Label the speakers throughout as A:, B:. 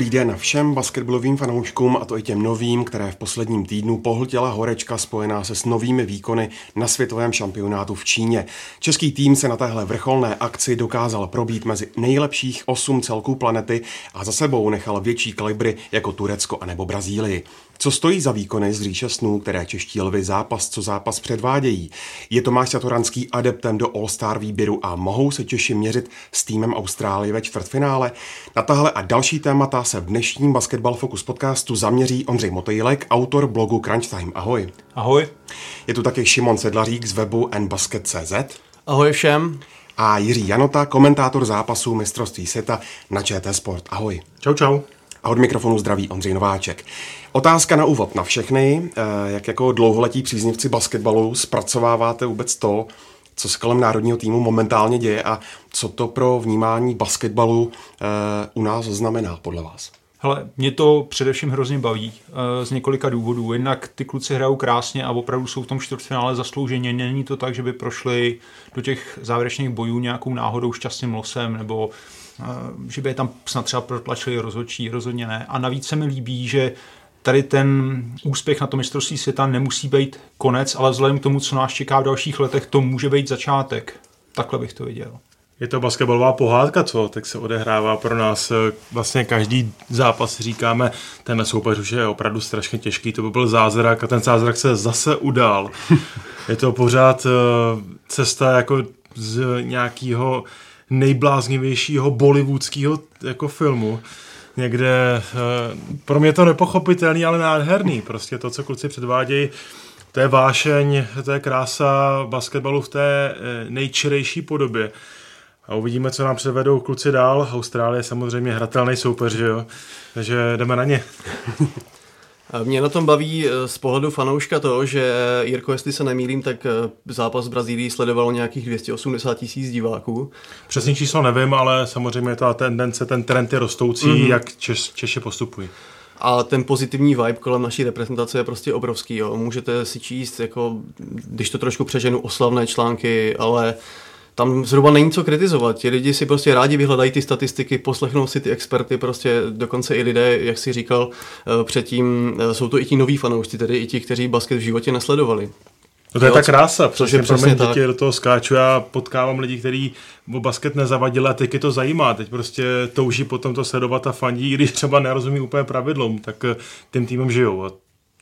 A: Dobrý den všem basketbalovým fanouškům a to i těm novým, které v posledním týdnu pohltila horečka spojená se s novými výkony na světovém šampionátu v Číně. Český tým se na téhle vrcholné akci dokázal probít mezi nejlepších osm celků planety a za sebou nechal větší kalibry jako Turecko a nebo Brazílii. Co stojí za výkony z říše snů, které čeští lvy zápas co zápas předvádějí? Je Tomáš Satoranský adeptem do All-Star výběru a mohou se Češi měřit s týmem Austrálie ve čtvrtfinále? Na tahle a další témata se v dnešním Basketball Focus podcastu zaměří Ondřej Motejlek, autor blogu Crunch Time. Ahoj.
B: Ahoj.
A: Je tu také Šimon Sedlařík z webu nbasket.cz.
C: Ahoj všem.
A: A Jiří Janota, komentátor zápasů mistrovství světa na ČT Sport. Ahoj.
B: Čau, čau.
A: A od mikrofonu zdraví Ondřej Nováček. Otázka na úvod na všechny. Eh, jak jako dlouholetí příznivci basketbalu zpracováváte vůbec to, co se kolem národního týmu momentálně děje a co to pro vnímání basketbalu eh, u nás znamená podle vás?
B: Hele, mě to především hrozně baví eh, z několika důvodů. Jednak ty kluci hrajou krásně a opravdu jsou v tom čtvrtfinále zaslouženě. Není to tak, že by prošli do těch závěrečných bojů nějakou náhodou šťastným losem nebo že by je tam snad třeba protlačili rozhodčí, rozhodně ne. A navíc se mi líbí, že tady ten úspěch na to mistrovství světa nemusí být konec, ale vzhledem k tomu, co nás čeká v dalších letech, to může být začátek. Takhle bych to viděl.
D: Je to basketbalová pohádka, co tak se odehrává pro nás. Vlastně každý zápas říkáme, ten soupeř už je opravdu strašně těžký, to by byl zázrak a ten zázrak se zase udál. je to pořád eh, cesta jako z nějakého nejbláznivějšího bollywoodského jako filmu někde, eh, pro mě to nepochopitelný, ale nádherný, prostě to, co kluci předvádějí, to je vášeň, to je krása basketbalu v té eh, nejčerejší podobě. A uvidíme, co nám předvedou kluci dál. Austrálie je samozřejmě hratelný soupeř, že jo? Takže jdeme na ně.
C: Mě na tom baví eh, z pohledu fanouška to, že Jirko, jestli se nemýlím, tak eh, zápas v Brazílii sledovalo nějakých 280 tisíc diváků.
D: Přesný číslo nevím, ale samozřejmě ta tendence, ten trend je rostoucí, mm-hmm. jak Češ, Češi postupují.
C: A ten pozitivní vibe kolem naší reprezentace je prostě obrovský. Jo. Můžete si číst, jako, když to trošku přeženu, oslavné články, ale uh, tam zhruba není co kritizovat. Ti lidi si prostě rádi vyhledají ty statistiky, poslechnou si ty experty, prostě dokonce i lidé, jak si říkal eh, předtím, eh, jsou to i ti noví fanoušci, tedy i ti, kteří basket v životě nesledovali.
D: No to je ta krása, protože přesně tak. děti do toho skáču, já potkávám lidi, kteří o basket nezavadili a teď je to zajímá, teď prostě touží potom to sledovat a fandí, i když třeba nerozumí úplně pravidlům, tak eh, tím týmem žijou a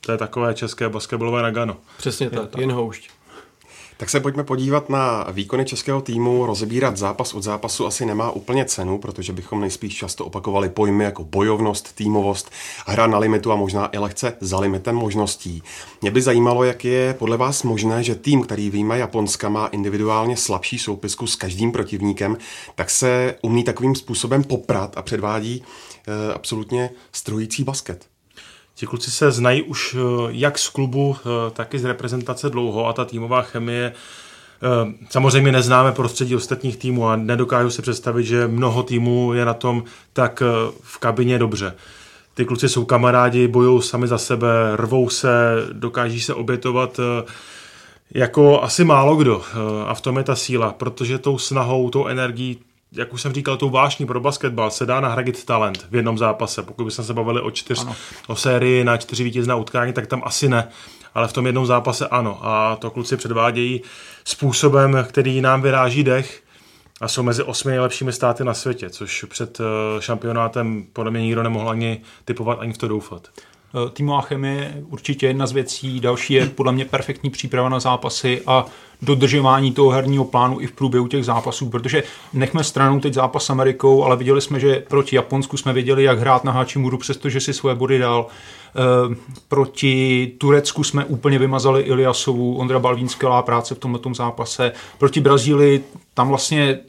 D: to je takové české basketbalové nagano.
C: Přesně tak, jen houšť.
A: Tak se pojďme podívat na výkony českého týmu. Rozebírat zápas od zápasu asi nemá úplně cenu, protože bychom nejspíš často opakovali pojmy jako bojovnost, týmovost, hra na limitu a možná i lehce za limitem možností. Mě by zajímalo, jak je podle vás možné, že tým, který výjima Japonska má individuálně slabší soupisku s každým protivníkem, tak se umí takovým způsobem poprat a předvádí e, absolutně strojící basket.
D: Ti kluci se znají už eh, jak z klubu, eh, tak i z reprezentace dlouho a ta týmová chemie eh, Samozřejmě neznáme prostředí ostatních týmů a nedokážu si představit, že mnoho týmů je na tom tak v kabině dobře. Ty kluci jsou kamarádi, bojují sami za sebe, rvou se, dokáží se obětovat jako asi málo kdo. A v tom je ta síla, protože tou snahou, tou energií jak už jsem říkal, tou vášní pro basketbal se dá nahradit talent v jednom zápase. Pokud bychom se bavili o čtyř, ano. o sérii na čtyři vítězná utkání, tak tam asi ne. Ale v tom jednom zápase ano. A to kluci předvádějí způsobem, který nám vyráží dech a jsou mezi osmi nejlepšími státy na světě, což před eh, šampionátem podle mě nikdo nemohl ani typovat, ani v to doufat.
B: Eh, týmová chemie určitě jedna z věcí, další je podle mě perfektní příprava na zápasy a dodržování toho herního plánu i v průběhu těch zápasů, protože nechme stranou teď zápas s Amerikou, ale viděli jsme, že proti Japonsku jsme viděli, jak hrát na Hačimuru, přestože si svoje body dal. E, proti Turecku jsme úplně vymazali Iliasovu, Ondra Balvín skvělá práce v tomto zápase. Proti Brazílii tam vlastně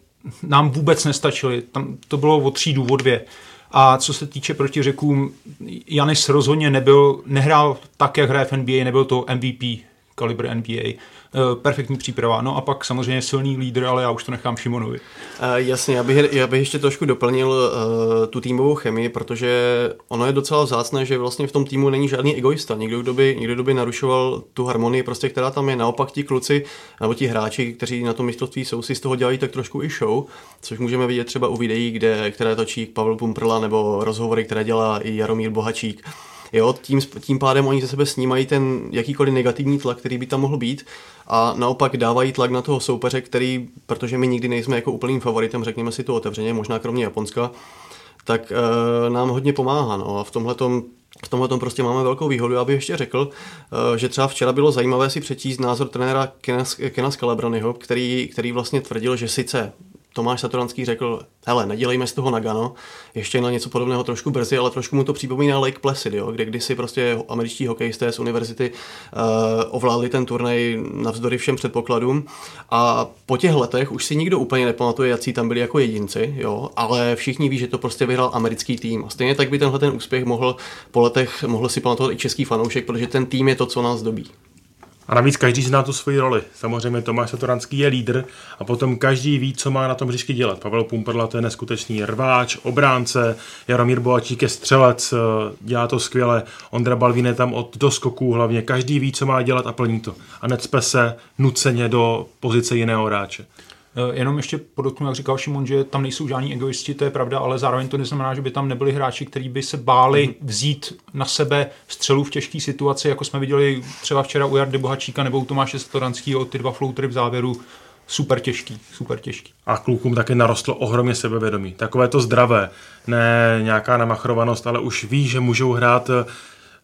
B: nám vůbec nestačili, tam to bylo o třídu, o dvě. A co se týče proti řekům, Janis rozhodně nebyl, nehrál tak, jak hraje v NBA, nebyl to MVP kalibr NBA. Uh, perfektní příprava. No a pak samozřejmě silný lídr, ale já už to nechám Šimonovi.
C: Uh, jasně, já bych, já bych ještě trošku doplnil uh, tu týmovou chemii, protože ono je docela vzácné, že vlastně v tom týmu není žádný egoista. Někdo, kdo by, někdo, kdo by narušoval tu harmonii, prostě, která tam je. Naopak ti kluci nebo ti hráči, kteří na tom mistrovství jsou, si z toho dělají tak trošku i show, což můžeme vidět třeba u videí, kde, které točí Pavel Pumprla nebo rozhovory, které dělá i Jaromír Bohačík. Jo, tím, tím pádem oni ze sebe snímají ten jakýkoliv negativní tlak, který by tam mohl být a naopak dávají tlak na toho soupeře, který, protože my nikdy nejsme jako úplným favoritem, řekněme si to otevřeně, možná kromě Japonska, tak e, nám hodně pomáhá. No. A v tomhle v tomhle tom prostě máme velkou výhodu. Já bych ještě řekl, eh, že třeba včera bylo zajímavé si přečíst názor trenéra Kena, Kena který, který vlastně tvrdil, že sice Tomáš Satoranský řekl, hele, nedělejme z toho Nagano, ještě na něco podobného trošku brzy, ale trošku mu to připomíná Lake Placid, jo, kde kdysi prostě američtí hokejisté z univerzity uh, ovládli ten turnaj navzdory všem předpokladům a po těch letech už si nikdo úplně nepamatuje, jaký tam byli jako jedinci, jo, ale všichni ví, že to prostě vyhrál americký tým. A stejně tak by tenhle ten úspěch mohl po letech mohl si pamatovat i český fanoušek, protože ten tým je to, co nás dobí.
D: A navíc každý zná tu svoji roli. Samozřejmě Tomáš Satoranský je lídr a potom každý ví, co má na tom hřišti dělat. Pavel Pumperla to je neskutečný rváč, obránce, Jaromír Boačík je střelec, eh, dělá to skvěle, Ondra Balvín je tam od doskoků hlavně. Každý ví, co má dělat a plní to. A necpe se nuceně do pozice jiného hráče.
B: Eh, jenom ještě podotknu, jak říkal Šimon, že tam nejsou žádní egoisti, to je pravda, ale zároveň to neznamená, že by tam nebyli hráči, kteří by se báli mhm. vzít na sebe střelu v těžké situaci, jako jsme viděli třeba včera u Jardy Bohačíka nebo u Tomáše Storanského, ty dva floutry v závěru super těžký, super těžký.
D: A klukům také narostlo ohromně sebevědomí. Takové to zdravé, ne nějaká namachrovanost, ale už ví, že můžou hrát eh,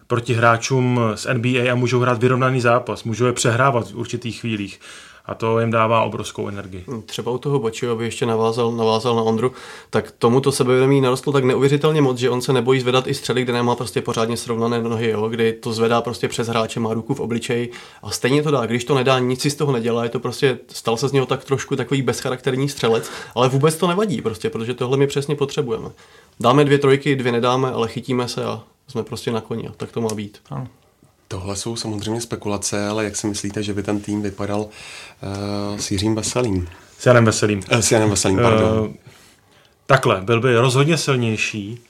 D: proti hráčům z NBA a můžou hrát vyrovnaný zápas, můžou je přehrávat v určitých chvílích a to jim dává obrovskou energii.
C: Hmm, třeba u toho Bočího, aby ještě navázal, navázal na Ondru, tak tomu to sebevědomí narostlo tak neuvěřitelně moc, že on se nebojí zvedat i střely, kde nemá prostě pořádně srovnané nohy, jo, kdy to zvedá prostě přes hráče, má ruku v obličeji a stejně to dá. Když to nedá, nic si z toho nedělá, je to prostě, stal se z něho tak trošku takový bezcharakterní střelec, ale vůbec to nevadí prostě, protože tohle my přesně potřebujeme. Dáme dvě trojky, dvě nedáme, ale chytíme se a jsme prostě na koni. Tak to má být. Ano.
A: Tohle jsou samozřejmě spekulace, ale jak si myslíte, že by ten tým vypadal uh, s Jiřím Veselým?
D: S Janem Veselým.
A: Uh, s Janem Veselým, pardon. Uh,
D: takhle, byl by rozhodně silnější.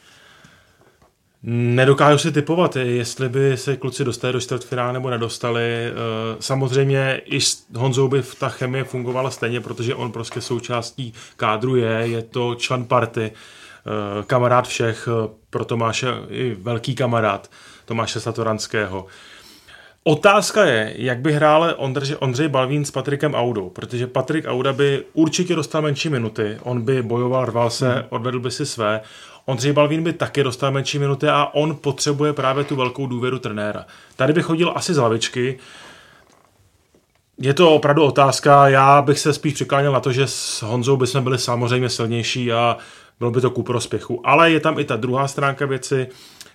D: Nedokážu si typovat, jestli by se kluci dostali do čtvrtfinále nebo nedostali. Samozřejmě i s Honzou by ta chemie fungovala stejně, protože on prostě součástí kádru je, je to člen party, kamarád všech, pro Tomáše i velký kamarád. Tomáše Satoranského. Otázka je, jak by hrál Ondřej, Ondřej Balvín s Patrikem Audou, protože Patrik Auda by určitě dostal menší minuty, on by bojoval, rval se, hmm. odvedl by si své. Ondřej Balvín by taky dostal menší minuty a on potřebuje právě tu velkou důvěru trenéra. Tady by chodil asi z lavičky. Je to opravdu otázka, já bych se spíš přikláněl na to, že s Honzou bychom byli samozřejmě silnější a bylo by to ku prospěchu. Ale je tam i ta druhá stránka věci,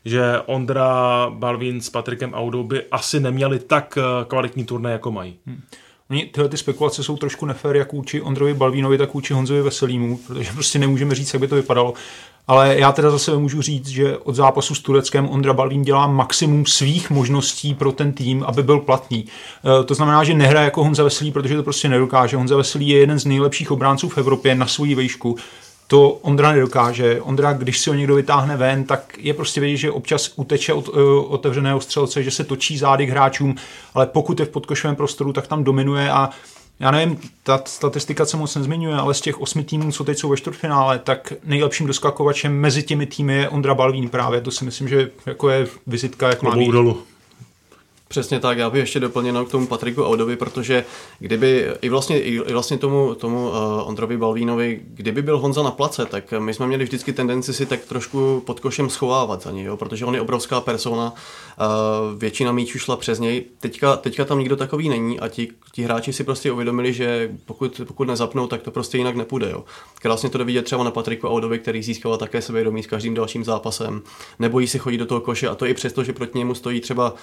D: že Ondra Balvin s Patrikem Audou by asi neměli tak eh, kvalitní turné, jako mají. Hmm.
B: Tyhle ty spekulace jsou trošku nefér jak vůči Ondrovi Balvínovi, tak vůči Honzovi Veselýmu, protože prostě nemůžeme říct, jak by to vypadalo. Ale já teda zase můžu říct, že od zápasu s Tureckem Ondra Balvín dělá maximum svých možností pro ten tým, aby byl platný. E, to znamená, že nehraje jako Honza Veselý, protože to prostě nedokáže. Honza Veselý je jeden z nejlepších obránců v Evropě na svoji výšku to Ondra nedokáže. Ondra, když si ho někdo vytáhne ven, tak je prostě vidět, že občas uteče od uh, otevřeného střelce, že se točí zády k hráčům, ale pokud je v podkošovém prostoru, tak tam dominuje a já nevím, ta statistika se moc nezmiňuje, ale z těch osmi týmů, co teď jsou ve čtvrtfinále, tak nejlepším doskakovačem mezi těmi týmy je Ondra Balvín právě. To si myslím, že jako je vizitka, jak má být.
D: Dolu.
C: Přesně tak, já bych ještě doplněno k tomu Patriku Audovi, protože kdyby i vlastně, i vlastně tomu, tomu uh, Ondrovi Balvínovi, kdyby byl Honza na place, tak my jsme měli vždycky tendenci si tak trošku pod košem schovávat za něj, jo, protože on je obrovská persona, uh, většina míčů šla přes něj, teďka, teďka tam nikdo takový není a ti, ti hráči si prostě uvědomili, že pokud, pokud nezapnou, tak to prostě jinak nepůjde. Jo. Krásně to vidět třeba na Patriku Audovi, který získal také sebevědomí s každým dalším zápasem, nebojí si chodit do toho koše a to i přesto, že proti němu stojí třeba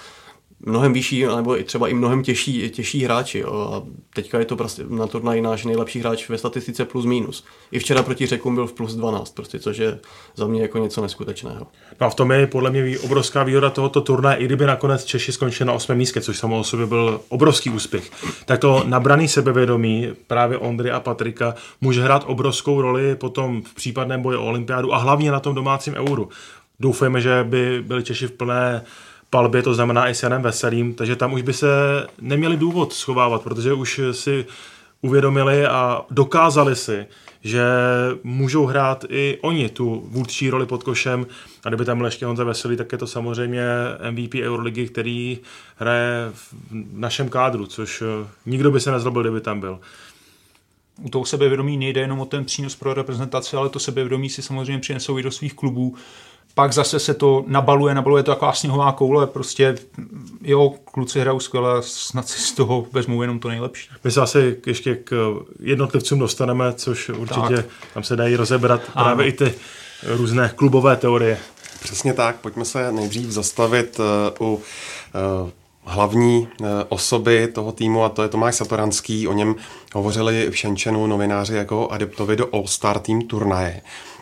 C: mnohem vyšší, nebo i třeba i mnohem těžší, těžší hráči. Jo. A teďka je to prostě na turnaji náš nejlepší hráč ve statistice plus minus. I včera proti Řekům byl v plus 12, prostě, což je za mě jako něco neskutečného.
D: No a v tom je podle mě obrovská výhoda tohoto turnaje, i kdyby nakonec Češi skončili na 8. místě, což samo o sobě byl obrovský úspěch. Tak to nabraný sebevědomí právě Ondry a Patrika může hrát obrovskou roli potom v případném boji o olympiádu a hlavně na tom domácím euru. Doufejme, že by byli Češi v plné palbě, to znamená i s Janem Veselým, takže tam už by se neměli důvod schovávat, protože už si uvědomili a dokázali si, že můžou hrát i oni tu vůdčí roli pod košem. A kdyby tam byl ještě Honza Veselý, tak je to samozřejmě MVP Euroligy, který hraje v našem kádru, což eh, nikdo by se nezlobil, kdyby tam byl.
B: U toho sebevědomí nejde jenom o ten přínos pro reprezentaci, ale to sebevědomí si samozřejmě přinesou i do svých klubů pak zase se to nabaluje, nabaluje to taková sněhová koule, prostě jo, kluci hrajou skvěle, snad si z toho vezmou jenom to nejlepší.
D: My se asi ještě k jednotlivcům dostaneme, což určitě tak. tam se dají rozebrat ano. právě i ty různé klubové teorie.
A: Přesně tak, pojďme se nejdřív zastavit uh, u uh, hlavní uh, osoby toho týmu a to je Tomáš Satoranský. O něm hovořili v Šenčenu novináři jako adeptovi do All-Star Team turnaje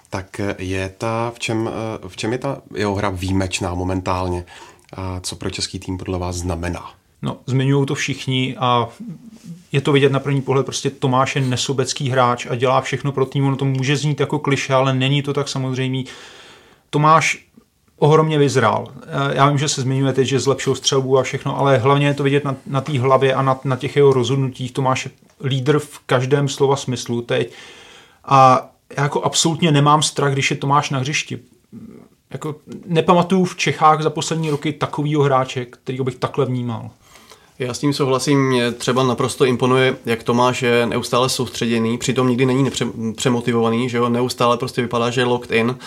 A: tak je ta, v čem, v čem je ta jeho hra výjimečná momentálně? A co pro český tým podle vás znamená?
B: No, zmiňují to všichni a je to vidět na první pohled, prostě Tomáš je nesobecký hráč a dělá všechno pro tým, ono to může znít jako kliše, ale není to tak samozřejmý. Tomáš ohromně vyzrál. Já vím, že se zmiňujete, že zlepšil střelbu a všechno, ale hlavně je to vidět na, na té hlavě a na, na těch jeho rozhodnutích. Tomáš je lídr v každém slova smyslu teď. A já jako absolutně nemám strach, když je Tomáš na hřišti. Jako nepamatuju v Čechách za poslední roky takovýho hráče, kterýho bych takhle vnímal.
C: Já s tím souhlasím, mě třeba naprosto imponuje, jak Tomáš je neustále soustředěný, přitom nikdy není nepřemotivovaný, že jo, neustále prostě vypadá, že je locked in.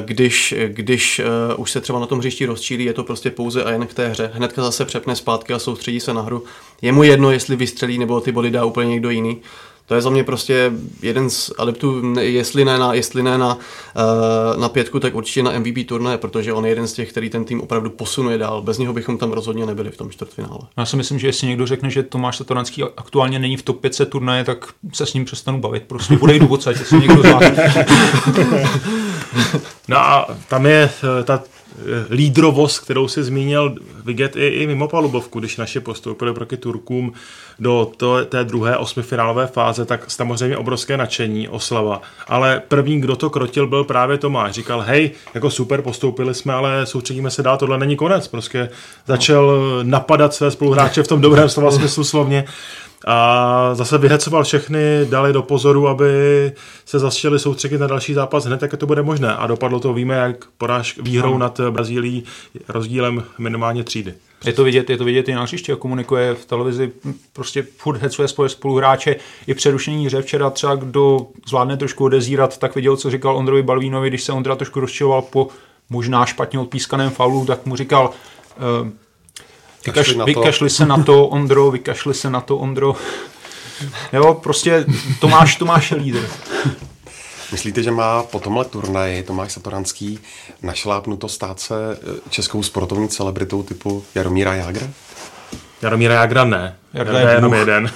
C: Když, když uh, už se třeba na tom hřišti rozčílí, je to prostě pouze a jen k té hře. Hnedka zase přepne zpátky a soustředí se na hru. Je mu jedno, jestli vystřelí nebo ty body dá úplně někdo jiný to je za mě prostě jeden z adeptů, jestli ne na, jestli ne na, uh, na pětku, tak určitě na MVP turné, protože on je jeden z těch, který ten tým opravdu posunuje dál. Bez něho bychom tam rozhodně nebyli v tom čtvrtfinále.
B: Já si myslím, že jestli někdo řekne, že Tomáš Satoranský aktuálně není v top 500 turnaje, tak se s ním přestanu bavit. Prostě odejdu odsaď, jestli někdo zná.
D: no a tam je eh, ta Eh, lídrovost, kterou si zmínil, vidět i, i mimo palubovku, když naše postoupili proti Turkům do to, té druhé osmifinálové fáze, tak samozřejmě obrovské nadšení, oslava. Ale první, kdo to krotil, byl právě Tomáš. Říkal, hej, jako super, postoupili jsme, ale soustředíme se dál, tohle není konec. Prostě začal napadat své spoluhráče v tom dobrém slova smyslu slovně a zase vyhecoval všechny, dali do pozoru, aby se zaštěli soustředit na další zápas hned, jak to bude možné. A dopadlo to, víme, jak poráž výhrou no. nad Brazílií rozdílem minimálně třídy.
B: Je to vidět, je to vidět i na hřiště, komunikuje v televizi, prostě furt hecuje svoje spoluhráče. I přerušení hře včera třeba, kdo zvládne trošku odezírat, tak viděl, co říkal Ondrovi Balvínovi, když se Ondra trošku rozčiloval po možná špatně odpískaném faulu, tak mu říkal, uh, Vykaš, vykašli se na to, Ondro, vykašli se na to, Ondro. Jo, prostě Tomáš, Tomáš je lídr.
A: Myslíte, že má po tomhle turnaji Tomáš Satoranský našlápnuto stát se eh, českou sportovní celebritou typu Jaromíra Jágra?
D: Jaromíra Jágra ne.
B: Jarda je jenom jeden.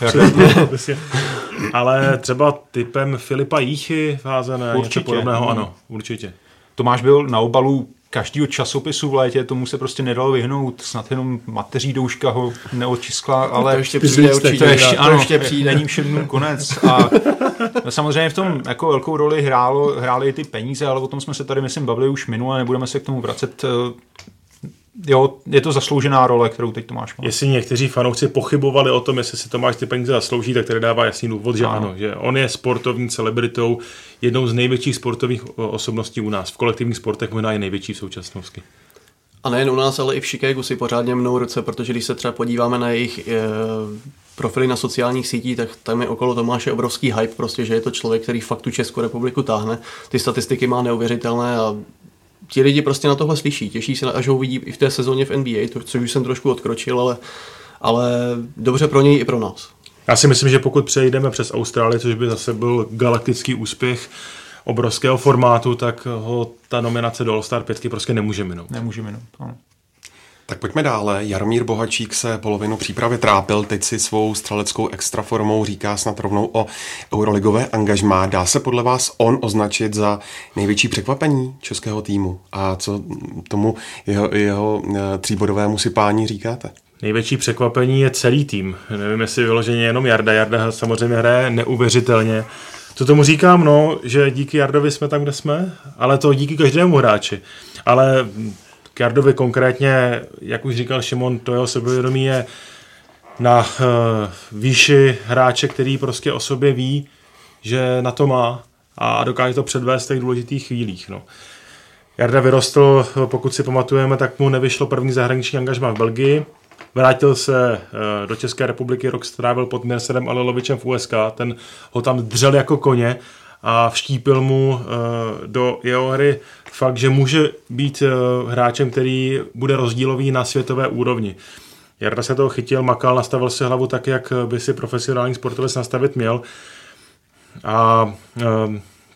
D: Ale třeba typem Filipa Jíchy vázené, určitě. něco podobného, ano, určitě.
B: Tomáš byl na obalu každého časopisu v létě, tomu se prostě nedalo vyhnout, snad jenom mateří douška ho neočiskla, ale
C: to ještě přijde určitě,
B: to ještě, ano, to ještě přijde. není všem dnům konec a samozřejmě v tom jako velkou roli hrálo, hrály i ty peníze, ale o tom jsme se tady myslím bavili už minule, nebudeme se k tomu vracet jo, je to zasloužená role, kterou teď Tomáš má.
D: Jestli někteří fanoušci pochybovali o tom, jestli si Tomáš ty peníze zaslouží, tak tady dává jasný důvod, že ano. ano, že on je sportovní celebritou, jednou z největších sportovních osobností u nás. V kolektivních sportech možná je největší v současnosti.
C: A nejen u nás, ale i v Chicagu si pořádně mnou ruce, protože když se třeba podíváme na jejich e, profily na sociálních sítích, tak tam je okolo Tomáše obrovský hype, prostě, že je to člověk, který fakt tu Českou republiku táhne. Ty statistiky má neuvěřitelné a ti lidi prostě na tohle slyší, těší se, až ho uvidí i v té sezóně v NBA, to, což už jsem trošku odkročil, ale, ale dobře pro něj i pro nás.
D: Já si myslím, že pokud přejdeme přes Austrálii, což by zase byl galaktický úspěch obrovského formátu, tak ho ta nominace do All-Star 5 prostě nemůže minout.
B: Nemůže minout, ano.
A: Tak pojďme dále. Jaromír Bohačík se polovinu přípravy trápil, teď si svou střeleckou extraformou říká snad rovnou o euroligové angažmá. Dá se podle vás on označit za největší překvapení českého týmu? A co tomu jeho, jeho eh, tříbodovému sypání říkáte?
D: Největší překvapení je celý tým. Nevím, jestli vyloženě jenom Jarda. Jarda samozřejmě hraje neuvěřitelně. Co tomu říkám? No, že díky Jardovi jsme tam, kde jsme, ale to díky každému hráči. Ale k Jardovi konkrétně, jak už říkal Šimon, to jeho sebevědomí je na uh, výši hráče, který prostě o sobě ví, že na to má a dokáže to předvést v těch důležitých chvílích. No. Jarda vyrostl, pokud si pamatujeme, tak mu nevyšlo první zahraniční angažma v Belgii. Vrátil se uh, do České republiky, rok strávil pod Mercedem Alelovičem v USK, ten ho tam dřel jako koně a vštípil mu uh, do jeho hry fakt, že může být uh, hráčem, který bude rozdílový na světové úrovni. Jarda se toho chytil, makal, nastavil si hlavu tak, jak by si profesionální sportovec nastavit měl. A uh,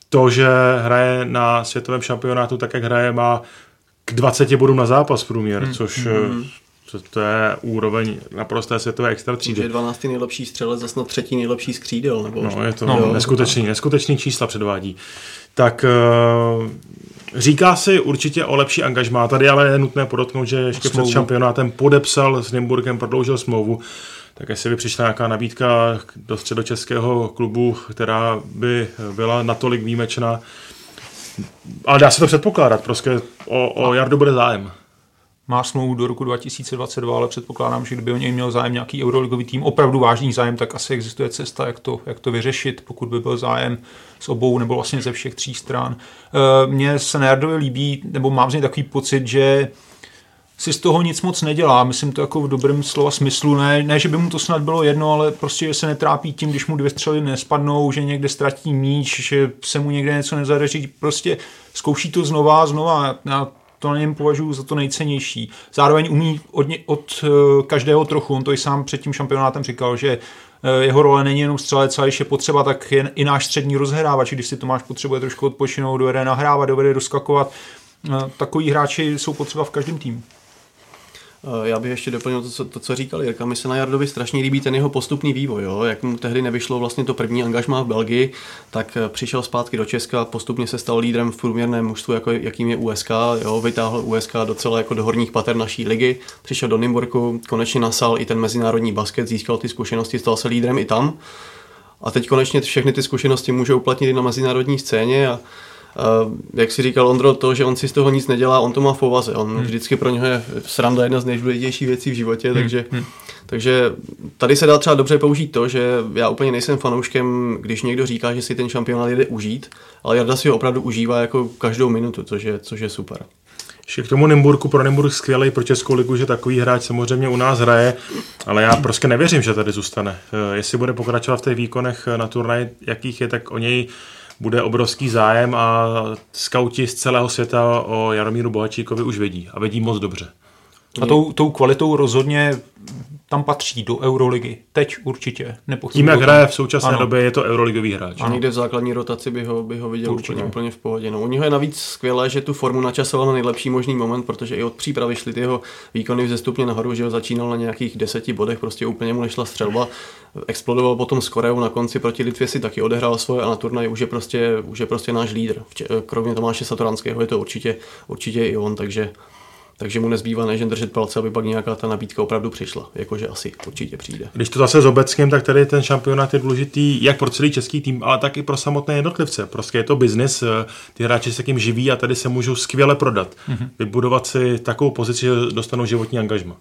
D: to, že hraje na světovém šampionátu tak, jak hraje, má k 20 bodům na zápas průměr, hmm. což hmm to, to je úroveň naprosté světové extra třídy.
C: Je 12. nejlepší střelec, zase na třetí nejlepší skřídel. Nebo
D: no, je to no, neskutečný, neskutečný čísla předvádí. Tak uh, říká si určitě o lepší angažmá. Tady ale je nutné podotknout, že ještě smlouvu. před šampionátem podepsal s Nymburkem, prodloužil smlouvu. Tak jestli by přišla nějaká nabídka do středočeského klubu, která by byla natolik výjimečná, ale dá se to předpokládat, prostě o, o Jardu bude zájem
B: má smlouvu do roku 2022, ale předpokládám, že kdyby o něj měl zájem nějaký euroligový tým, opravdu vážný zájem, tak asi existuje cesta, jak to, jak to vyřešit, pokud by byl zájem s obou nebo vlastně ze všech tří stran. Eh, mně se Nerdovi líbí, nebo mám z něj takový pocit, že si z toho nic moc nedělá. Myslím to jako v dobrém slova smyslu. Ne, ne, že by mu to snad bylo jedno, ale prostě že se netrápí tím, když mu dvě střely nespadnou, že někde ztratí míč, že se mu někde něco nezadaří. Prostě zkouší to znova a znova. Já to na něm považuji za to nejcennější. Zároveň umí od, ně, od uh, každého trochu, on to i sám před tím šampionátem říkal, že uh, jeho role není jenom střelec, ale když je potřeba, tak je i náš střední rozhrávač, když si to máš potřebuje trošku odpočinout, dovede nahrávat, dovede doskakovat. Uh, takový hráči jsou potřeba v každém týmu.
C: Eh, já bych ještě doplnil to, co, to, co říkal Jirka. Mi se na Jardovi strašně líbí ten jeho postupný vývoj. Jo? Jak mu tehdy nevyšlo vlastně to první angažmá v Belgii, tak eh, přišel zpátky do Česka, postupně se stal lídrem v průměrném mužstvu, jako, jakým je USK. Jo? Vytáhl USK docela jako do horních pater naší ligy, přišel do Nymburku, konečně nasal i ten mezinárodní basket, získal ty zkušenosti, stal se lídrem i tam. A teď konečně všechny ty zkušenosti může uplatnit i na mezinárodní scéně a jak si říkal Ondro, to, že on si z toho nic nedělá, on to má v povaze. On hmm. vždycky pro něho je sranda jedna z nejdůležitějších věcí v životě, hmm. takže, hmm. takže tady se dá třeba dobře použít to, že já úplně nejsem fanouškem, když někdo říká, že si ten šampionát jede užít, ale Jarda si ho opravdu užívá jako každou minutu, což je, což je super.
D: Ještě k tomu Nymburku, pro Nymburk skvělý pro Českou ligu, že takový hráč samozřejmě u nás hraje, ale já prostě nevěřím, že tady zůstane. Eh, jestli bude pokračovat v těch výkonech na turnaj, jakých je, tak o něj bude obrovský zájem a skauti z celého světa o Jaromíru Bohačíkovi už vědí a vědí moc dobře.
B: A tou, tou kvalitou rozhodně tam patří do Euroligy. Teď určitě.
D: Tím, jak hraje v současné ano. době, je to Euroligový hráč.
C: A někde v základní rotaci by ho, by ho viděl úplně, úplně v pohodě. No, u něho je navíc skvělé, že tu formu načasoval na nejlepší možný moment, protože i od přípravy šly ty jeho výkony vzestupně nahoru, že ho začínal na nějakých deseti bodech, prostě úplně mu nešla střelba. Explodoval potom s Koreou na konci proti Litvě si taky odehrál svoje a na turnaj už je prostě, už je prostě náš lídr. Kromě Tomáše Satoranského je to určitě, určitě i on, takže takže mu nezbývá než držet palce, aby pak nějaká ta nabídka opravdu přišla. Jakože asi určitě přijde.
D: Když to zase s obecním, tak tady ten šampionát je důležitý jak pro celý český tým, ale tak i pro samotné jednotlivce. Prostě je to biznis, eh, ty hráči se tím živí a tady se můžou skvěle prodat. Mm-hmm. Vybudovat si takovou pozici, že dostanou životní angažma.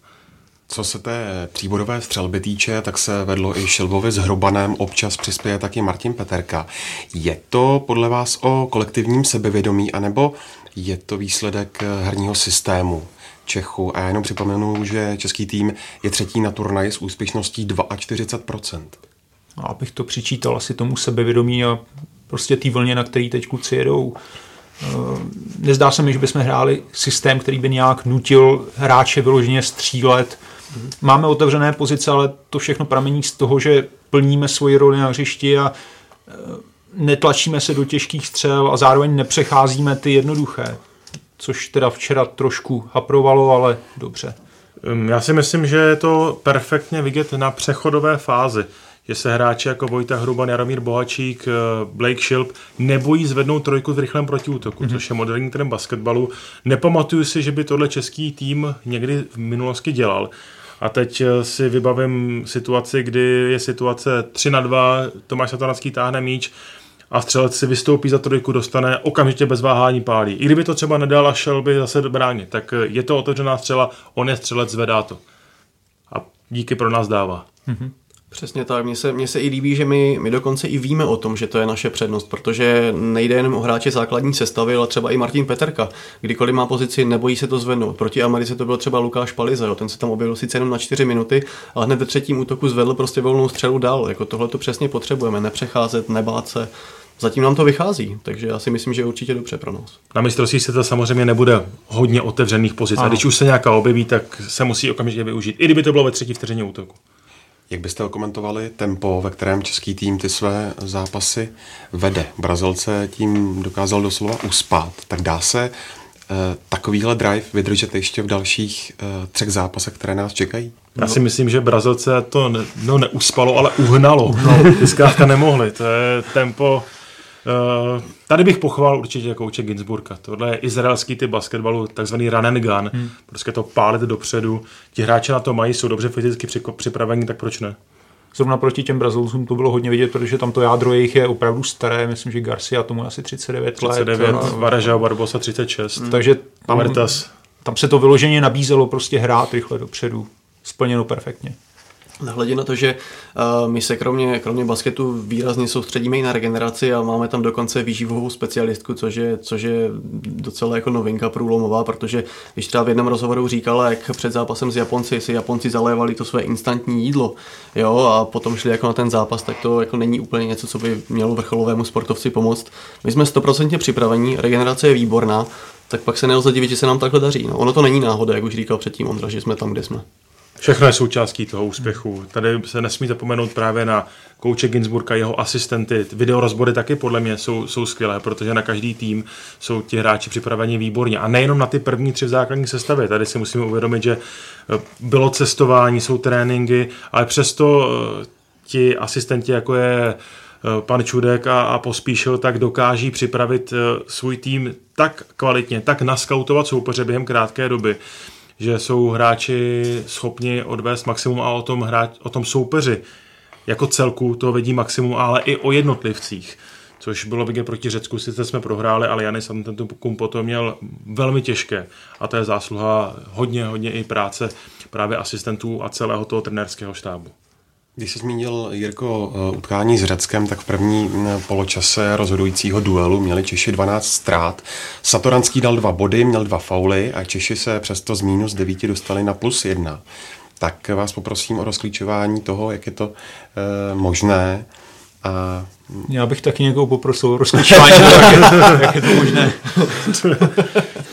A: Co se té tříbodové střelby týče, tak se vedlo i Šilvovi s Hrobanem, občas přispěje taky Martin Peterka. Je to podle vás o kolektivním sebevědomí, anebo je to výsledek herního systému Čechu? A já jenom připomenu, že český tým je třetí na turnaji s úspěšností 42%.
B: A abych to přičítal asi tomu sebevědomí a prostě té vlně, na který teď kluci jedou. Eh, nezdá se mi, že bychom hráli systém, který by nějak nutil hráče vyloženě střílet, Máme otevřené pozice, ale to všechno pramení z toho, že plníme svoji roli na hřišti a e, netlačíme se do těžkých střel a zároveň nepřecházíme ty jednoduché. Což teda včera trošku haprovalo, ale dobře.
D: Já si myslím, že je to perfektně vidět na přechodové fázi že se hráči jako Vojta Hruban, Jaromír Bohačík, eh, Blake Shilp nebojí zvednout trojku v rychlém protiútoku, mm-hmm. což je moderní trend basketbalu. Nepamatuju si, že by tohle český tým někdy v minulosti dělal. A teď eh, si vybavím situaci, kdy je situace 3 na 2, Tomáš Satonacký táhne míč a střelec si vystoupí za trojku, dostane okamžitě bez váhání pálí. I kdyby to třeba nedal a šel by zase bránit, tak eh, je to otevřená střela, on je střelec, zvedá to. A díky pro nás dává. Mm-hmm.
C: Přesně tak. Mně se, mně se i líbí, že my, my dokonce i víme o tom, že to je naše přednost, protože nejde jen o hráče základní sestavy, ale třeba i Martin Peterka. Kdykoliv má pozici, nebojí se to zvednout. Proti Americe to byl třeba Lukáš Paliza, jo. ten se tam objevil sice jenom na 4 minuty, ale hned ve třetím útoku zvedl prostě volnou střelu dál. Jako tohle to přesně potřebujeme, nepřecházet, nebát se. Zatím nám to vychází, takže já si myslím, že je určitě dobře pro nás.
D: Na mistrovství se to samozřejmě nebude hodně otevřených pozic. Ano. A když už se nějaká objeví, tak se musí okamžitě využít. I kdyby to bylo ve třetí vteřině útoku.
A: Jak byste okomentovali tempo, ve kterém český tým ty své zápasy vede? Brazilce tím dokázal doslova uspat. Tak dá se uh, takovýhle drive vydržet ještě v dalších uh, třech zápasech, které nás čekají?
D: Já si myslím, že Brazilce to ne, no, neuspalo, ale uhnalo. No, zkrátka nemohli. To je tempo Uh, tady bych pochval určitě kouče Ginsburka. Tohle je izraelský typ basketbalu, takzvaný run and gun. Hmm. Prostě to pálit dopředu. Ti hráči na to mají, jsou dobře fyzicky připraveni, tak proč ne?
B: Zrovna proti těm Brazilcům to bylo hodně vidět, protože tam to jádro jejich je opravdu staré. Myslím, že Garcia tomu asi 39,
D: 39 let. 39, Vareža Barbosa 36.
B: Hmm. Takže tam, tam se to vyloženě nabízelo prostě hrát rychle dopředu. Splněno perfektně.
C: Nahledě na to, že uh, my se kromě, kromě basketu výrazně soustředíme i na regeneraci a máme tam dokonce výživovou specialistku, což je, což je docela jako novinka průlomová, protože když třeba v jednom rozhovoru říkala, jak před zápasem s Japonci si Japonci zalévali to své instantní jídlo jo, a potom šli jako na ten zápas, tak to jako není úplně něco, co by mělo vrcholovému sportovci pomoct. My jsme stoprocentně připravení, regenerace je výborná, tak pak se nelze divit, že se nám takhle daří. No, ono to není náhoda, jak už říkal předtím Ondra, že jsme tam, kde jsme.
D: Všechno je součástí toho úspěchu. Tady se nesmí zapomenout právě na kouče Ginsburga, jeho asistenty. Videorozbory taky podle mě jsou, jsou skvělé, protože na každý tým jsou ti hráči připraveni výborně. A nejenom na ty první tři v základní sestavě. Tady si musíme uvědomit, že eh, bylo cestování, jsou tréninky, ale přesto eh, ti asistenti, jako je eh, pan Čudek a, a Pospíšil, tak dokáží připravit svůj tým tak kvalitně, tak naskautovat soupeře během krátké doby, že jsou hráči schopni odvést maximum a o tom, hráč, o tom soupeři jako celku to vedí maximum, ale i o jednotlivcích. Což bylo vidět proti Řecku, sice jsme prohráli, ale Janis Antetokounmpo potom měl velmi těžké. A to je zásluha hodně, hodně i práce právě asistentů a celého toho trenérského štábu.
A: Když jsi zmínil, Jirko, eh, utkání s Řeckem, tak v první mm, poločase rozhodujícího duelu měli Češi 12 ztrát. Satoranský dal dva body, měl dva fauly a Češi se přesto z minus 9 dostali na plus 1. Tak vás poprosím o rozklíčování toho, jak je to e, možné. A...
B: Já bych taky někoho poprosil o rozklíčování, jak, je, jak je to možné.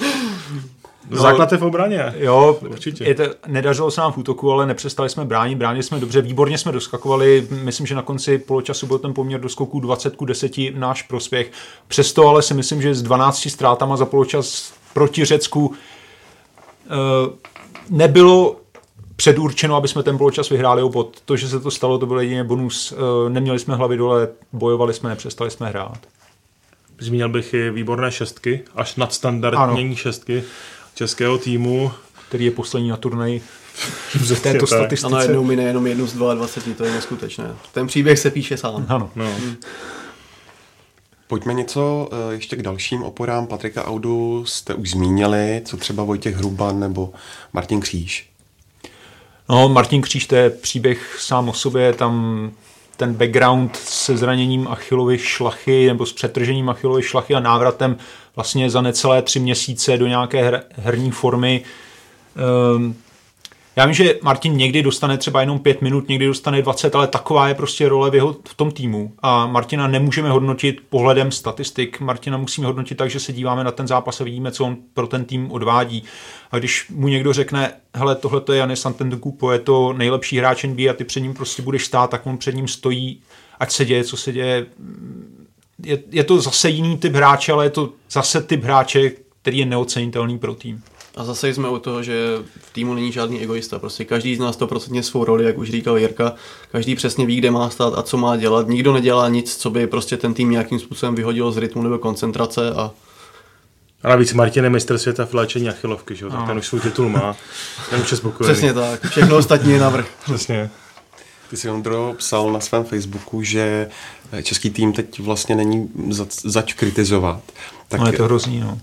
D: No, Základ je v obraně.
B: Jo, určitě. Je to, nedařilo se nám v útoku, ale nepřestali jsme bránit, bránili jsme dobře, výborně jsme doskakovali. Myslím, že na konci poločasu byl ten poměr do skoku 20 k 10 náš prospěch. Přesto ale si myslím, že s 12 ztrátama za poločas proti Řecku uh, nebylo předurčeno, aby jsme ten poločas vyhráli o bod. To, že se to stalo, to byl jedině bonus. Uh, neměli jsme hlavy dole, bojovali jsme, nepřestali jsme hrát.
D: Zmínil bych i výborné šestky, až nadstandardní šestky českého týmu.
B: Který je poslední na turnaji v této statistice.
C: Ano, jednou mi nejenom jednu z 22, to je neskutečné. Ten příběh se píše sám.
B: Ano. No. Hmm.
A: Pojďme něco eh, ještě k dalším oporám. Patrika Audu jste už zmínili, co třeba Vojtěch Hruban nebo Martin Kříž.
B: No, Martin Kříž, to je příběh sám o sobě, tam ten background se zraněním Achillovy šlachy nebo s přetržením Achillovy šlachy a návratem vlastně za necelé tři měsíce do nějaké her, herní formy. Um, já vím, že Martin někdy dostane třeba jenom pět minut, někdy dostane 20, ale taková je prostě role v, jeho, v tom týmu. A Martina nemůžeme hodnotit pohledem statistik. Martina musíme hodnotit tak, že se díváme na ten zápas a vidíme, co on pro ten tým odvádí. A když mu někdo řekne, hele, tohle je Janis Antetokounmpo, je to nejlepší hráč NBA a ty před ním prostě budeš stát, tak on před ním stojí, ať se děje, co se děje. Je, je to zase jiný typ hráče, ale je to zase typ hráče, který je neocenitelný pro tým.
C: A zase jsme u toho, že v týmu není žádný egoista. Prostě každý z nás to prostě svou roli, jak už říkal Jirka. Každý přesně ví, kde má stát a co má dělat. Nikdo nedělá nic, co by prostě ten tým nějakým způsobem vyhodilo z rytmu nebo koncentrace a
D: a navíc Martin je mistr světa v léčení achilovky, že? tak ten už svůj titul má. Ten už je spokojený.
C: Přesně tak, všechno ostatní je navrh.
D: Přesně.
A: Ty jsi Ondro psal na svém Facebooku, že český tým teď vlastně není zač, zač kritizovat.
B: Tak... No je to hrozný, no.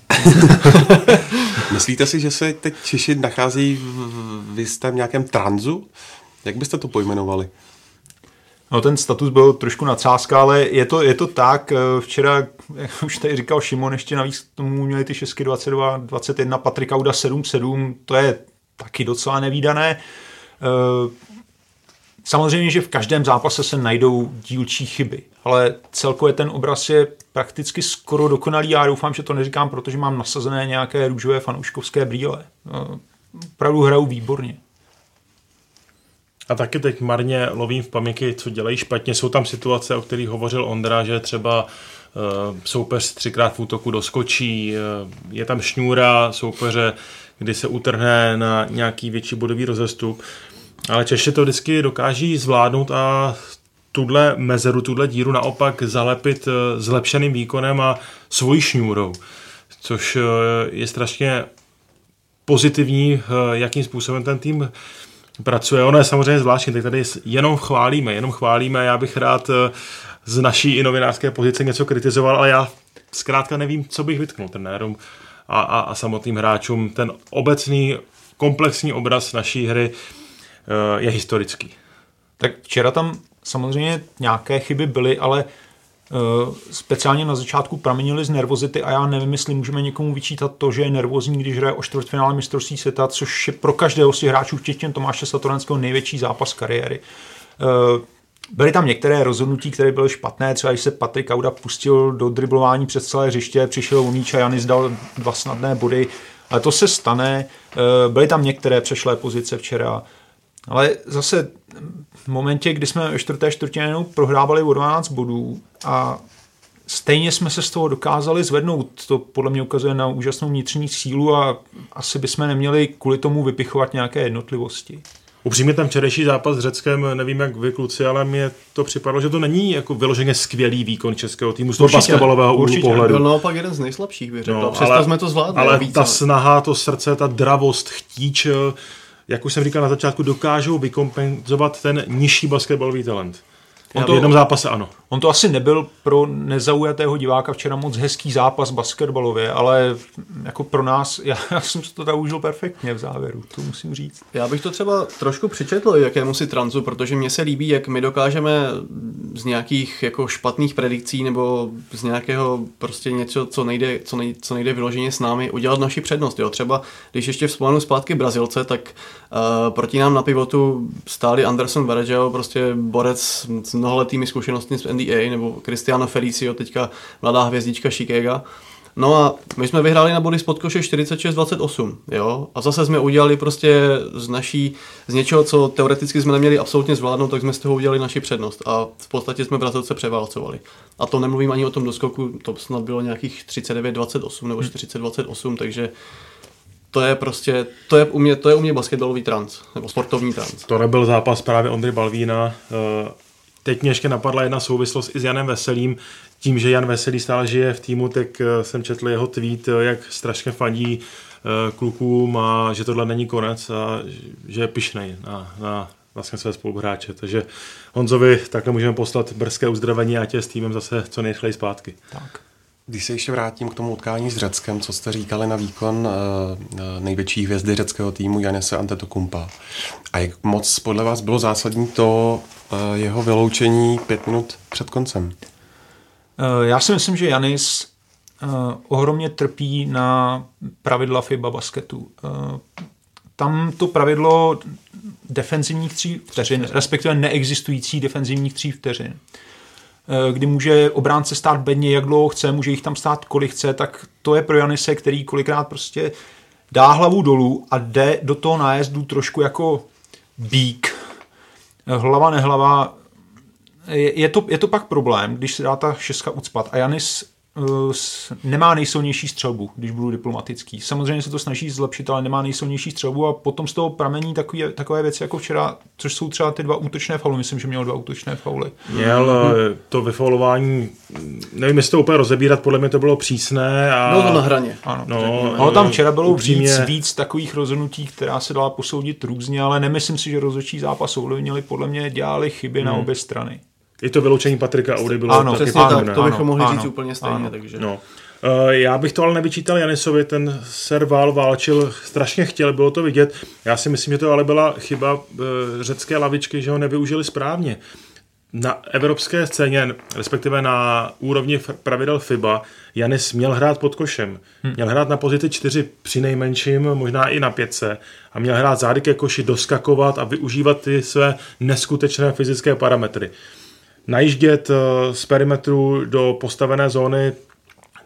A: Myslíte si, že se teď Češi nachází v, v jistém nějakém tranzu? Jak byste to pojmenovali?
B: No ten status byl trošku nadsázka, ale je to, je to tak. Včera, jak už tady říkal Šimon, ještě navíc k tomu měli ty šestky 22, 21, Patrik Auda 7-7, to je taky docela nevýdané. Samozřejmě, že v každém zápase se najdou dílčí chyby, ale celkově ten obraz je prakticky skoro dokonalý. Já doufám, že to neříkám, protože mám nasazené nějaké růžové fanouškovské brýle. No, opravdu hrajou výborně.
D: A taky teď marně lovím v paměti, co dělají špatně. Jsou tam situace, o kterých hovořil Ondra, že třeba uh, soupeř třikrát v útoku doskočí, uh, je tam šňůra soupeře, kdy se utrhne na nějaký větší bodový rozestup. Ale Češi to vždycky dokáží zvládnout a tuhle mezeru, tuhle díru naopak zalepit eh, zlepšeným výkonem a svojí šňůrou, což eh, je strašně pozitivní, eh, jakým způsobem ten tým pracuje. Ono je samozřejmě zvláštní, tak tady jenom chválíme, jenom chválíme. Já bych rád z naší i novinářské pozice něco kritizoval, ale já zkrátka nevím, co bych vytknul trenérům a, a, a samotným hráčům. Ten obecný komplexní obraz naší hry Eh, je historický.
B: Tak včera tam samozřejmě nějaké chyby byly, ale uh, speciálně na začátku pramenily z nervozity a já nevím, jestli můžeme někomu vyčítat to, že je nervózní, když hraje o čtvrtfinále mistrovství světa, což je pro každého z těch hráčů, včetně Tomáše Satoranského, největší zápas kariéry. Uh, Byly tam některé rozhodnutí, které byly špatné, třeba když se Patrik Auda pustil do driblování přes celé hřiště, přišel o míč a Janis dal dva snadné body, ale to se stane. Byly tam některé přešlé pozice včera. Ale zase v momentě, kdy jsme ve čtvrté čtvrtině prohrávali o 12 bodů a stejně jsme se z toho dokázali zvednout. To podle mě ukazuje na úžasnou vnitřní sílu a asi bychom neměli kvůli tomu vypichovat nějaké jednotlivosti.
D: Upřímně ten včerejší zápas s Řeckem, nevím jak vy kluci, ale mě to připadlo, že to není jako vyloženě skvělý výkon českého týmu z toho basketbalového úhlu pohledu.
C: Byl naopak jeden z nejslabších, bych řekl. No, Přesto ale, jsme to zvládli.
D: Ale ta snaha, to srdce, ta dravost, chtíč, jak už jsem říkal na začátku, dokážou vykompenzovat ten nižší basketbalový talent. On to, v jednom zápase ano.
B: On to asi nebyl pro nezaujatého diváka včera moc hezký zápas basketbalově, ale jako pro nás, já, já jsem to tam užil perfektně v závěru, to musím říct.
C: Já bych to třeba trošku přičetl jakému si tranzu, protože mně se líbí, jak my dokážeme z nějakých jako špatných predikcí nebo z nějakého prostě něco, co nejde, co nejde, co nejde vyloženě s námi, udělat naši přednost. Jo? Třeba když ještě vzpomenu zpátky Brazilce, tak uh, proti nám na pivotu stáli Anderson Varejao, prostě borec s mnoholetými zkušenostmi z NBA, nebo Cristiano Felicio, teďka mladá hvězdička Chicago. No a my jsme vyhráli na body spod koše 46-28, jo, a zase jsme udělali prostě z naší, z něčeho, co teoreticky jsme neměli absolutně zvládnout, tak jsme z toho udělali naši přednost a v podstatě jsme Brazilce převálcovali. A to nemluvím ani o tom doskoku, to snad bylo nějakých 39-28 nebo 40-28, takže to je prostě, to je u mě, to je u mě basketbalový trans, nebo sportovní trans.
D: To nebyl zápas právě Ondry Balvína, eh, Teď mě ještě napadla jedna souvislost i s Janem Veselým. Tím, že Jan Veselý stále žije v týmu, tak eh, jsem četl jeho tweet, eh, jak strašně fandí klukům a že tohle není konec a že je pišnej na, na vlastně své spoluhráče. Takže Honzovi takhle můžeme poslat brzké uzdravení a tě s týmem zase co nejrychleji zpátky.
B: Tak.
A: Když se ještě vrátím k tomu utkání s Řeckem, co jste říkali na výkon uh, největší hvězdy řeckého týmu Janese Antetokumpa. A jak moc podle vás bylo zásadní to uh, jeho vyloučení pět minut před koncem?
B: Já si myslím, že Janis ohromně trpí na pravidla FIBA basketu. Tam to pravidlo defenzivních tří vteřin, respektive neexistující defenzivních tří vteřin, Eh, kdy může obránce stát bedně, jak dlouho chce, může jich tam stát kolik chce, tak to je pro Janise, který kolikrát prostě dá hlavu dolů a jde do toho nájezdu trošku jako bík. Hlava, nehlava. Je, je, to, je to pak problém, když se dá ta šestka ucpat. A Janis nemá nejsilnější střelbu, když budu diplomatický. Samozřejmě se to snaží zlepšit, ale nemá nejsilnější střelbu a potom z toho pramení takové, takové věci jako včera, což jsou třeba ty dva útočné fauly. Myslím, že měl dva útočné fauly.
D: Měl hmm. to vyfaulování, nevím, jestli to úplně rozebírat, podle mě to bylo přísné. A...
C: Bylo to na hraně.
B: Ano. No, ale tam včera bylo upřímně... víc, víc takových rozhodnutí, která se dala posoudit různě, ale nemyslím si, že rozhodčí zápas ovlivnili. Podle mě dělali chyby hmm. na obě strany.
D: I to vyloučení Patrika Audy bylo
C: ano, taky přesně tak, to bychom mohli ano, říct úplně stejně. Ano. Takže.
D: No. Uh, já bych to ale nevyčítal Janisovi, ten serval válčil, strašně chtěl, bylo to vidět. Já si myslím, že to ale byla chyba uh, řecké lavičky, že ho nevyužili správně. Na evropské scéně, respektive na úrovni pravidel FIBA, Janis měl hrát pod košem. Hmm. Měl hrát na pozici čtyři při nejmenším, možná i na pětce. A měl hrát zády ke koši, doskakovat a využívat ty své neskutečné fyzické parametry. Uh, najíždět eh, z perimetru do postavené zóny,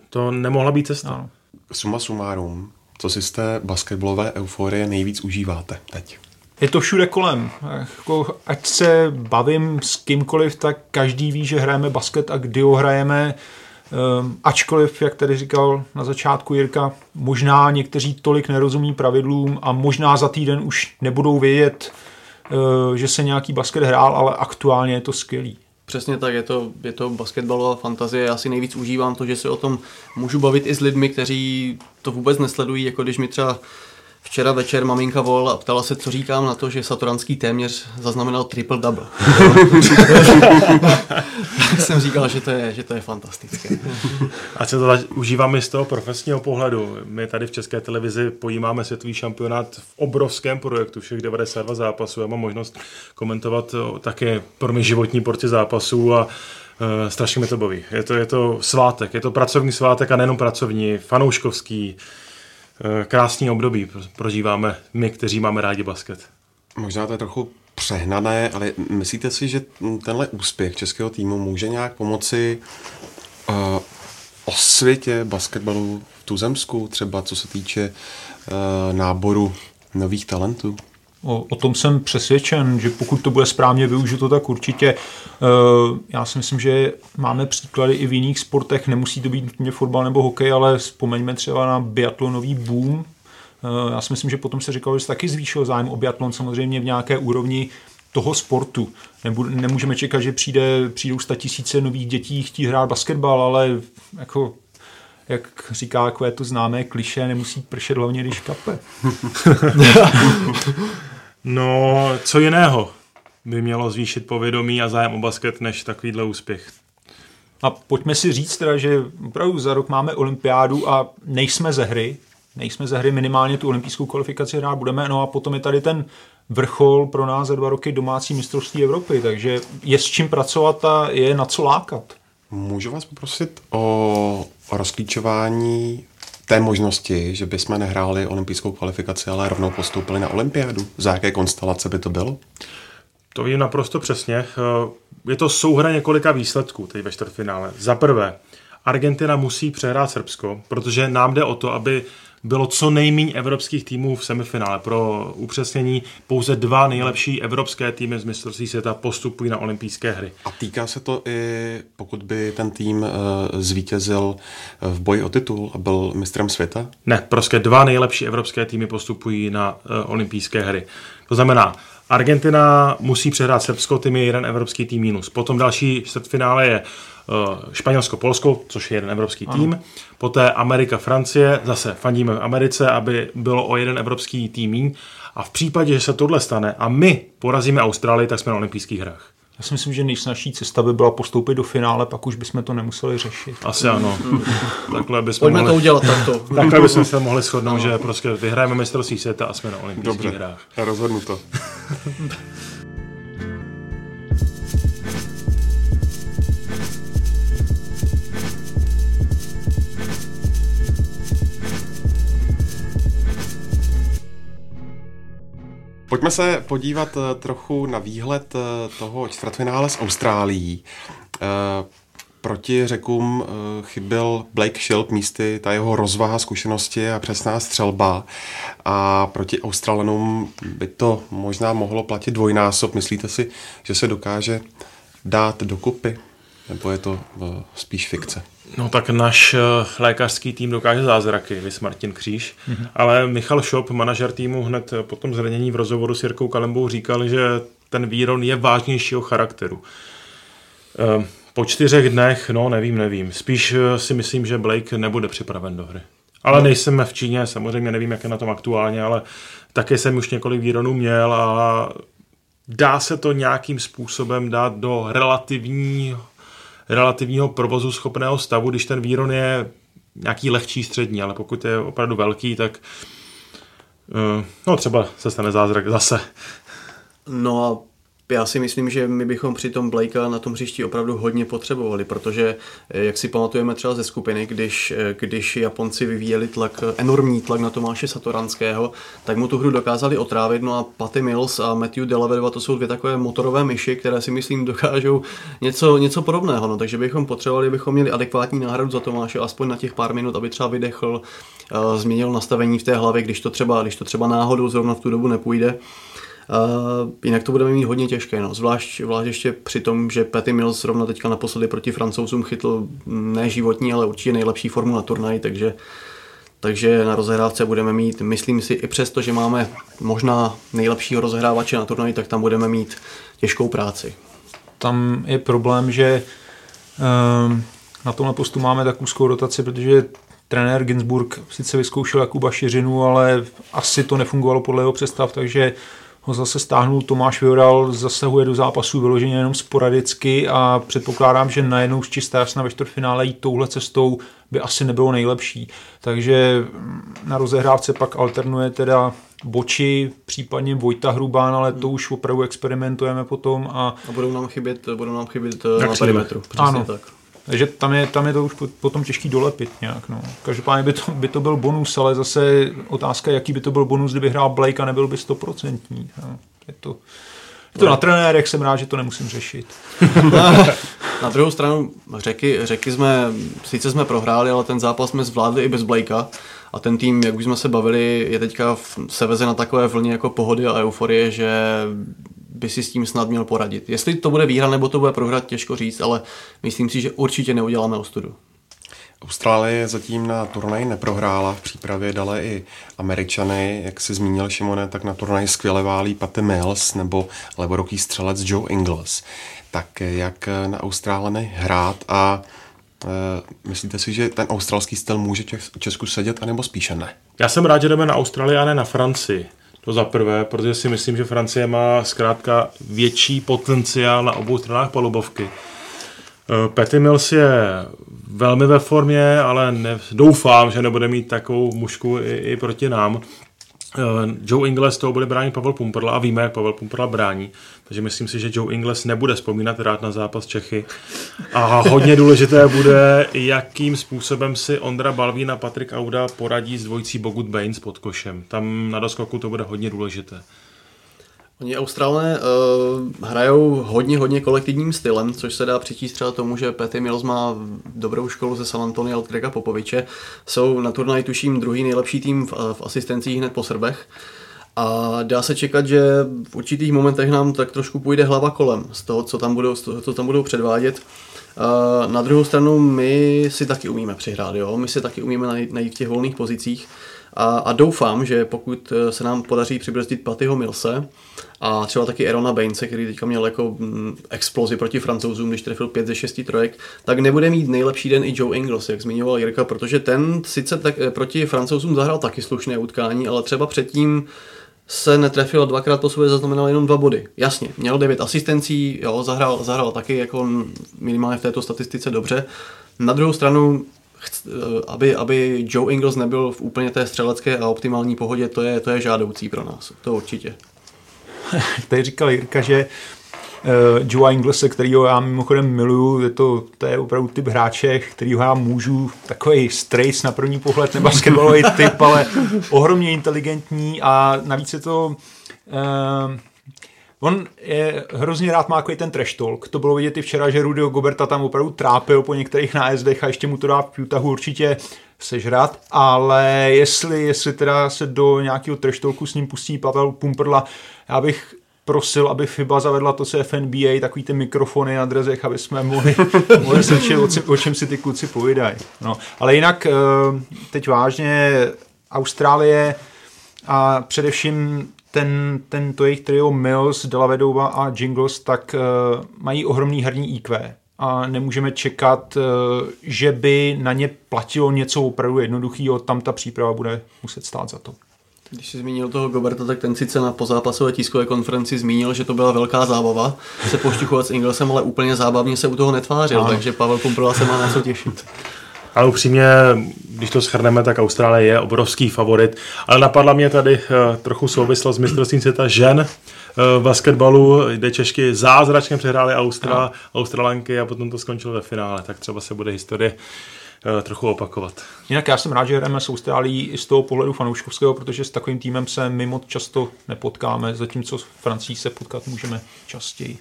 D: to nemohla být cesta. No.
A: Suma sumárum, co si z té basketbalové euforie nejvíc užíváte teď?
B: Je to všude kolem. Jako, ať se bavím s kýmkoliv, tak každý ví, že hrajeme basket a kdy ho hrajeme. Um, ačkoliv, jak tady říkal na začátku Jirka, možná někteří tolik nerozumí pravidlům a možná za týden už nebudou vědět, uh, že se nějaký basket hrál, ale aktuálně je to skvělý.
C: Přesně tak, je to, je to basketbalová fantazie. Já si nejvíc užívám to, že se o tom můžu bavit i s lidmi, kteří to vůbec nesledují, jako když mi třeba Včera večer maminka volala a ptala se, co říkám na to, že Satoranský téměř zaznamenal triple double. tak jsem říkal, že to je, že to je fantastické.
D: A co to užíváme z toho profesního pohledu? My tady v České televizi pojímáme světový šampionát v obrovském projektu, všech 92 zápasů. Já mám možnost komentovat také pro mě životní porci zápasů a Uh, strašně mi to baví. Je to, je to svátek, je to pracovní svátek a nejenom pracovní, fanouškovský, Eh, krásný období prožíváme my, kteří máme rádi basket.
A: Možná to je trochu přehnané, ale myslíte si, že tenhle úspěch českého týmu může nějak pomoci uh, osvětě basketbalu v Tuzemsku, třeba co se týče uh, náboru nových talentů?
B: O, o tom jsem přesvědčen, že pokud to bude správně využito, tak určitě. Uh, já si myslím, že máme příklady i v jiných sportech, nemusí to být nutně fotbal nebo hokej, ale vzpomeňme třeba na biatlonový boom. Uh, já si myslím, že potom se říkalo, že se taky zvýšil zájem o biatlon samozřejmě v nějaké úrovni toho sportu. Nemůžeme čekat, že přijde, přijdou tisíce nových dětí chtít hrát basketbal, ale jako jak říká takové to známé kliše, nemusí pršet hlavně, když kape.
D: no, co jiného by mělo zvýšit povědomí a zájem o basket, než takovýhle úspěch?
B: A pojďme si říct teda, že opravdu za rok máme olympiádu a nejsme ze hry, nejsme ze hry, minimálně tu olympijskou kvalifikaci hrát budeme, no a potom je tady ten vrchol pro nás za dva roky domácí mistrovství Evropy, takže je s čím pracovat a je na co lákat.
A: Můžu vás poprosit o rozklíčování té možnosti, že bychom nehráli olympijskou kvalifikaci, ale rovnou postoupili na olympiádu? Za jaké konstelace by to bylo?
D: To vím naprosto přesně. Je to souhra několika výsledků teď ve čtvrtfinále. Za prvé, Argentina musí přehrát Srbsko, protože nám jde o to, aby bylo co nejméně evropských týmů v semifinále. Pro upřesnění pouze dva nejlepší evropské týmy z mistrovství světa postupují na olympijské hry.
A: A týká se to i, pokud by ten tým uh, zvítězil eh, v boji o titul a byl mistrem světa?
D: Ne, prostě dva nejlepší evropské týmy postupují na uh, olympijské hry. To znamená, Argentina musí přehrát Srbsko, tím je jeden evropský tým minus. Potom další čtvrtfinále je Eh, Španělsko-Polsko, což je jeden evropský ano. tým, poté Amerika-Francie, zase fandíme v Americe, aby bylo o jeden evropský tým míň. A v případě, že se tohle stane a my porazíme Austrálii, tak jsme na olympijských hrách.
B: Já si myslím, že nejsnažší cesta by byla postoupit do finále, pak už bychom to nemuseli řešit.
D: Asi ano.
C: takhle bychom Pojďme mohli, to udělat takto.
D: takhle bychom se mohli shodnout, ano. že prostě vyhrajeme mistrovství světa a jsme na olympijských Dobře, hrách.
A: rozhodnu to. Pojďme se podívat eh, trochu na výhled eh, toho čtvrtfinále s Austrálií. Eh, proti řekům chyběl Blake Shield místy, ta jeho rozvaha, zkušenosti a přesná střelba. A proti Australanům by to možná mohlo platit dvojnásob. Myslíte si, že se dokáže dát dokupy? nebo je to spíš fikce?
D: No tak náš eh, lékařský tým dokáže zázraky, vys Martin Kříž, mm-hmm. ale Michal Šop, manažer týmu, hned po tom zranění v rozhovoru s Jirkou Kalembou říkal, že ten výron je vážnějšího charakteru. Po čtyřech dnech, no nevím, nevím. Spíš si myslím, že Blake nebude připraven do hry. Ale no. nejsem v Číně, samozřejmě nevím, jak je na tom aktuálně, ale také jsem už několik výronů měl a dá se to nějakým způsobem dát do relativní, relativního provozu schopného stavu, když ten výron je nějaký lehčí střední, ale pokud je opravdu velký, tak uh, no třeba se stane zázrak zase.
C: No a já si myslím, že my bychom při tom Blakea na tom hřišti opravdu hodně potřebovali, protože eh, jak si pamatujeme třeba ze skupiny, když, eh, když Japonci vyvíjeli tlak, enormní tlak na Tomáše Satoranského, tak mu tu hru dokázali otrávit, no a Patty Mills a Matthew Delavedova to jsou dvě takové motorové myši, které si myslím dokážou něco, něco podobného, no, takže bychom potřebovali, bychom měli adekvátní náhradu za Tomáše, aspoň na těch pár minut, aby třeba vydechl, uh, změnil nastavení v té hlavě, když to třeba, když to třeba náhodou zrovna v tu dobu nepůjde. Uh, jinak to budeme mít hodně těžké, no. zvlášť, zvlášť ještě při tom, že Petty Mills zrovna teďka naposledy proti francouzům chytl ne životní, ale určitě nejlepší formu na turnaj, takže takže na rozehrávce budeme mít, myslím si, i přesto, že máme možná nejlepšího rozehrávače na turnaji, tak tam budeme mít těžkou práci.
B: Tam je problém, že um, na tomhle postu máme tak úzkou rotaci, protože trenér Ginsburg sice vyzkoušel Jakuba Šiřinu, ale asi to nefungovalo podle jeho představ, takže ho zase stáhnul Tomáš Vioral, zasahuje do zápasu vyloženě jenom sporadicky a předpokládám, že najednou z čisté jasna ve čtvrtfinále jít touhle cestou by asi nebylo nejlepší. Takže na rozehrávce pak alternuje teda Boči, případně Vojta Hrubán, ale to už opravdu experimentujeme potom. A,
C: a budou nám chybět, budou nám chybět eh, na perimetru.
B: Ano, tak. Takže tam je, tam je to už potom těžký dolepit nějak. No. Každopádně by to, by to byl bonus, ale zase otázka, jaký by to byl bonus, kdyby hrál Blake a nebyl by stoprocentní. No. Je to, je to na trenérech, jsem rád, že to nemusím řešit.
C: na druhou stranu řeky, řeky jsme, sice jsme prohráli, ale ten zápas jsme zvládli i bez Blakea. A ten tým, jak už jsme se bavili, je teďka v, se veze na takové vlně jako pohody a euforie, že by si s tím snad měl poradit. Jestli to bude výhra nebo to bude prohrát, těžko říct, ale myslím si, že určitě neuděláme ostudu.
A: Austrálie zatím na turnaj neprohrála, v přípravě dale i Američany, jak si zmínil Šimone, tak na turnaj skvěle válí Patty Mills nebo levoroký střelec Joe Ingles. Tak jak na Austrálany hrát a e, myslíte si, že ten australský styl může Česku sedět, anebo spíše ne?
D: Já jsem rád, že jdeme na Austrálii a ne na Francii. To za prvé, protože si myslím, že Francie má zkrátka větší potenciál na obou stranách palubovky. Eh, Petty Mills je velmi ve formě, ale ne, doufám, že nebude mít takovou mušku i, i proti nám. Eh, Joe Ingles toho bude bránit Pavel Pumperla a víme, jak Pavel Pumperla brání. Takže myslím si, že Joe Ingles nebude vzpomínat rád na zápas Čechy. A hodně důležité bude, jakým způsobem si Ondra Balvín a Patrik Auda poradí s dvojicí Bogut Baines pod košem. Tam na doskoku to bude hodně důležité.
C: Oni Australané uh, hrajou hodně, hodně kolektivním stylem, což se dá přičíst třeba tomu, že Petty Mills má dobrou školu ze San Antonio od Grega Popoviče. Jsou na turnaji tuším druhý nejlepší tým v, v asistencích hned po Srbech. A dá se čekat, že v určitých momentech nám tak trošku půjde hlava kolem z toho, co tam budou, co tam budou předvádět. Uh, na druhou stranu my si taky umíme přihrát, jo? my si taky umíme najít, najít v těch volných pozicích. A, a doufám, že pokud eh, se nám podaří přibrzdit Patyho Milse a třeba taky Erona Baince, který teďka měl jako mm, explozi proti francouzům, když trefil 5 ze 6 trojek, tak nebude mít nejlepší den i Joe Ingles, jak zmiňoval Jirka, protože ten sice tak, eh, proti francouzům zahrál taky slušné utkání, ale třeba předtím se netrefil dvakrát po sobě, zaznamenal jenom dva body. Jasně, měl devět asistencí, jo, zahrál, zahrál taky jako minimálně v této statistice dobře. Na druhou stranu aby, aby Joe Ingles nebyl v úplně té střelecké a optimální pohodě, to je, to je žádoucí pro nás, to určitě.
B: Tady říkal Jirka, že uh, Joe Inglese, kterýho já mimochodem miluju, je to, to je opravdu typ hráče, kterýho já můžu, takový strays na první pohled, nebasketbalový typ, ale ohromně inteligentní a navíc je to uh, On je, hrozně rád má takový ten trash talk. To bylo vidět i včera, že Rudy Goberta tam opravdu trápil po některých nájezdech a ještě mu to dá v Utahu určitě sežrat, ale jestli, jestli teda se do nějakého trash talku s ním pustí Pavel Pumperla, já bych prosil, aby FIBA zavedla to, co je FNBA, takový ty mikrofony na drezech, aby jsme mohli, mohli slyšet, o, o čem si ty kluci povídají. No, ale jinak eh, teď vážně Austrálie a především ten, ten to jejich trio Mills, Delavedova a Jingles, tak uh, mají ohromný herní IQ a nemůžeme čekat, uh, že by na ně platilo něco opravdu jednoduchého, tam ta příprava bude muset stát za to.
C: Když jsi zmínil toho Goberta, tak ten sice na pozápasové tiskové konferenci zmínil, že to byla velká zábava se pošťuchovat s Inglesem, ale úplně zábavně se u toho netvářil, ano. takže Pavel Kumprla se má na co těšit.
D: Ale upřímně, když to schrneme, tak Austrálie je obrovský favorit. Ale napadla mě tady uh, trochu souvislost s mistrovstvím světa žen uh, basketbalu, kde Češky zázračně přehrály Austra, no. Australanky a potom to skončilo ve finále. Tak třeba se bude historie uh, trochu opakovat.
B: Jinak já jsem rád, že hrajeme s Austrálií i z toho pohledu fanouškovského, protože s takovým týmem se my moc často nepotkáme, zatímco s Francií se potkat můžeme častěji.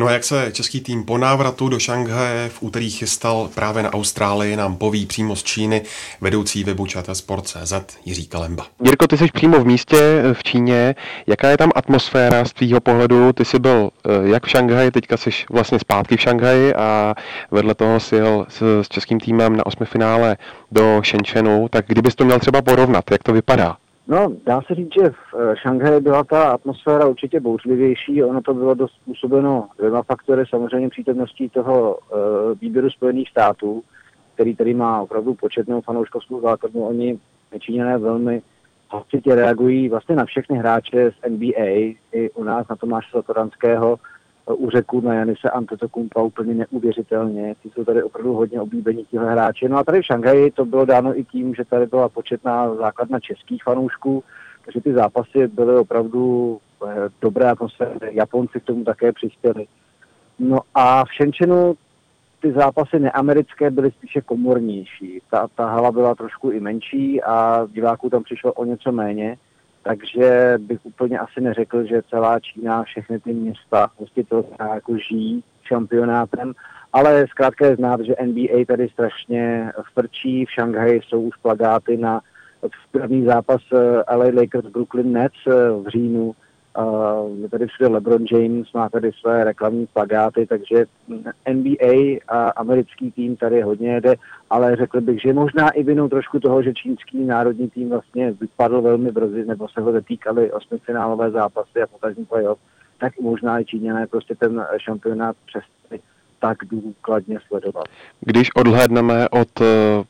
A: No a jak se český tým po návratu do Šanghaje v úterý chystal právě na Austrálii, nám poví přímo z Číny vedoucí webu Sport.cz Jiří Kalemba.
E: Jirko, ty jsi přímo v místě eh, v Číně. Jaká je tam atmosféra z tvýho pohledu? Ty jsi byl eh, jak v Šanghaji, teďka jsi vlastně zpátky v Šanghaji a vedle toho jsi jel s, s českým týmem na osmi finále do Shenzhenu. Tak kdybys to měl třeba porovnat, jak to vypadá?
F: No, dá se říct, že v eh, Šanghaji byla ta atmosféra určitě bouřlivější. Ono to bylo dost způsobeno dvěma faktory. Samozřejmě přítomností toho uh, výběru Spojených států, který tady má opravdu početnou fanouškovskou základnu. Oni Číňané velmi hlasitě reagují vlastně na všechny hráče z NBA, i u nás na Tomáše Satoranského, u řeku na Janise Antetokumpa úplně neuvěřitelně. Ty jsou tady opravdu hodně oblíbení tihle hráči. No a tady v Šanghaji to bylo dáno i tím, že tady byla početná základna českých fanoušků, takže ty zápasy byly opravdu eh, dobré atmosféry. Japonci k tomu také přispěli. No a v Shenzhenu ty zápasy neamerické byly spíše komornější. Ta, ta hala byla trošku i menší a diváků tam přišlo o něco méně. Takže bych úplně asi neřekl, že celá Čína, všechny ty města prostě to jako žijí šampionátem, ale zkrátka je znát, že NBA tady strašně frčí, v Šanghaji jsou už plagáty na první zápas eh, LA Lakers Brooklyn Nets eh, v říjnu, Uh, je tady všude LeBron James, má tady své reklamní plagáty, takže NBA a americký tým tady hodně jede, ale řekl bych, že možná i vinou trošku toho, že čínský národní tým vlastně vypadl velmi brzy, nebo se ho zatýkali osmifinálové zápasy a potažní playoff, tak možná i Číňané prostě ten šampionát přestali tak důkladně sledovat.
E: Když odhlédneme od eh,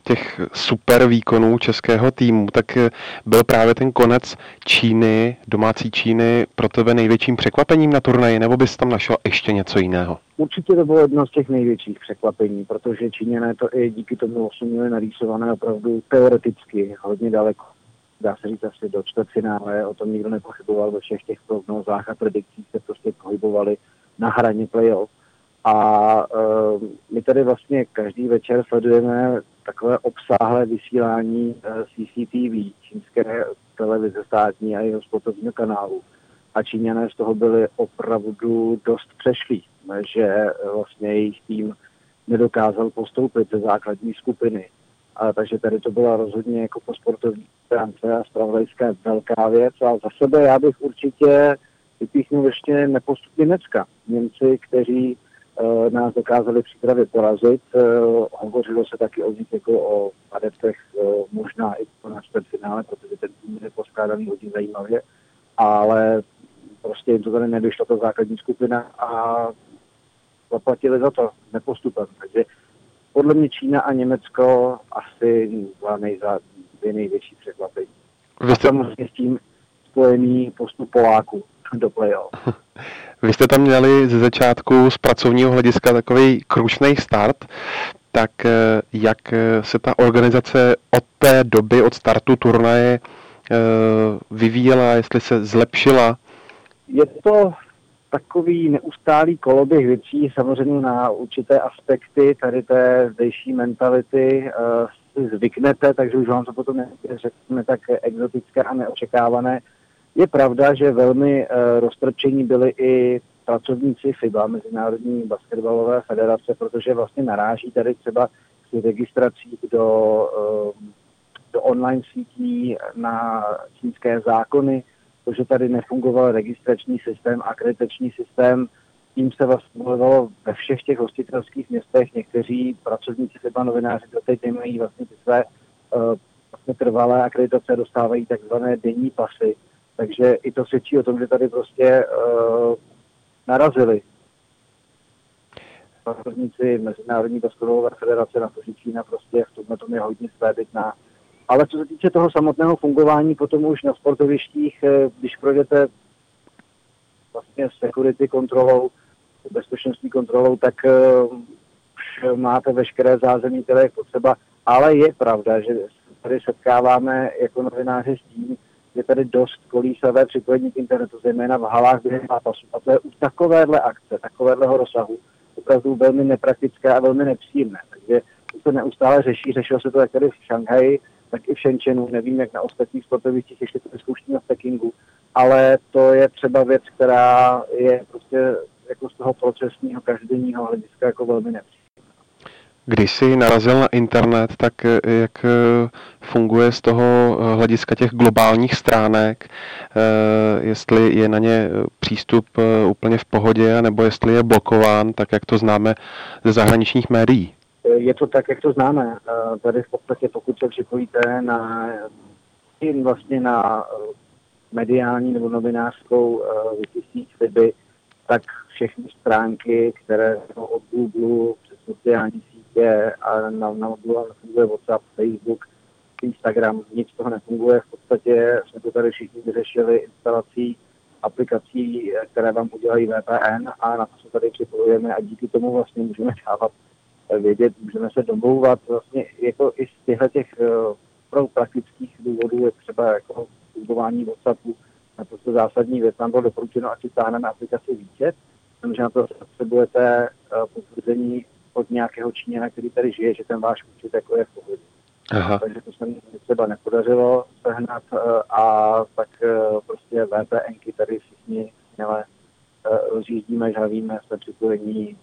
E: těch super výkonů českého týmu, tak eh, byl právě ten konec Číny, domácí Číny, pro tebe největším překvapením na turnaji, nebo bys tam našel ještě něco jiného?
F: Určitě to bylo jedno z těch největších překvapení, protože Číňané to i díky tomu osm měli narýsované opravdu teoreticky hodně daleko. Dá se říct asi do čtvrtfinále, o tom nikdo nepochyboval ve všech těch prognózách a predikcích se prostě pohybovali na hraně playoff a uh, my tady vlastně každý večer sledujeme takové obsáhlé vysílání uh, CCTV, čínské televize státní a jeho sportovního kanálu. A Číňané z toho byli opravdu dost přešlí, že vlastně jejich tým nedokázal postoupit ze základní skupiny. A, takže tady to byla rozhodně jako po sportovní stránce a spravodajské velká věc. A za sebe já bych určitě vypíchnul ještě nepostup Německa. Němci, kteří nás dokázali přípravě porazit. Eh, hovořilo se taky o nich jako o adeptech eh, možná i na čtvrtfinále, protože ten tým je poskládaný hodně zajímavě, ale prostě jim to tady nedošlo, ta základní skupina a zaplatili za to nepostupem. Takže podle mě Čína a Německo asi dva nejza, dvě největší překvapení. A samozřejmě s tím spojený postup Poláků do play-off.
E: Vy jste tam měli ze začátku z pracovního hlediska takový krušný start, tak eh, jak eh, se ta organizace od té doby, od startu turnaje eh, vyvíjela, jestli se zlepšila?
F: Je to takový neustálý koloběh věcí, samozřejmě na určité aspekty tady té zdejší mentality si zvyknete, takže už vám to potom řekne tak exotické a neočekávané. Je pravda, že velmi uh, roztrpčení byli i pracovníci FIBA, Mezinárodní basketbalové federace, protože vlastně naráží tady třeba s registrací do, uh, do online sítí na čínské zákony, to, že tady nefungoval registrační systém, akreditační systém, tím se vlastně bojovalo ve všech těch hostitelských městech. Někteří pracovníci, třeba novináři, teď nemají vlastně ty své uh, vlastně trvalé akreditace, dostávají takzvané denní pasy. Takže i to svědčí o tom, že tady prostě uh, narazili pracovníci Mezinárodní basketbalové federace na to, že Čína prostě v tomhle tom je hodně svébytná. Ale co se týče toho samotného fungování potom už na sportovištích, eh, když projdete vlastně security kontrolou, bezpečnostní kontrolou, tak uh, už máte veškeré zázemí, které je potřeba. Ale je pravda, že tady setkáváme jako novináři s tím, je tady dost kolísavé připojení k internetu, zejména v halách během zápasu. A to je u takovéhle akce, takovéhleho rozsahu, opravdu velmi nepraktické a velmi nepříjemné. Takže to se neustále řeší, řešilo se to jak tady v Šanghaji, tak i v Shenzhenu, nevím, jak na ostatních sportovištích, ještě to vyzkouší na Pekingu, ale to je třeba věc, která je prostě jako z toho procesního, každodenního hlediska jako velmi nepříjemná.
E: Když jsi narazil na internet, tak eh, jak eh, funguje z toho eh, hlediska těch globálních stránek, jestli je na ně přístup úplně v pohodě, nebo jestli je blokován, tak jak to známe ze zahraničních médií?
F: Je to tak, jak to známe. Tady v podstatě, pokud se připojíte na vlastně na mediální nebo novinářskou síť Fiby, tak všechny stránky, které jsou od Google přes sociální sítě a na, na mobilu nefunguje WhatsApp, Facebook, Instagram, nic toho nefunguje. V podstatě jsme to tady všichni vyřešili instalací aplikací, které vám udělají VPN a na to se tady připojujeme a díky tomu vlastně můžeme dávat eh, vědět, můžeme se domlouvat vlastně jako i z těchto těch uh, praktických důvodů, je třeba jako fungování WhatsAppu, naprosto zásadní věc. Nám bylo doporučeno, ať si stáhneme aplikaci více, protože na to potřebujete uh, potvrzení od nějakého Číňana, který tady žije, že ten váš účet jako je v pohodě. Aha. Takže to se mi třeba nepodařilo sehnat uh, a tak uh, prostě VPNky tady všichni směle rozjíždíme, žhavíme, jsme připojení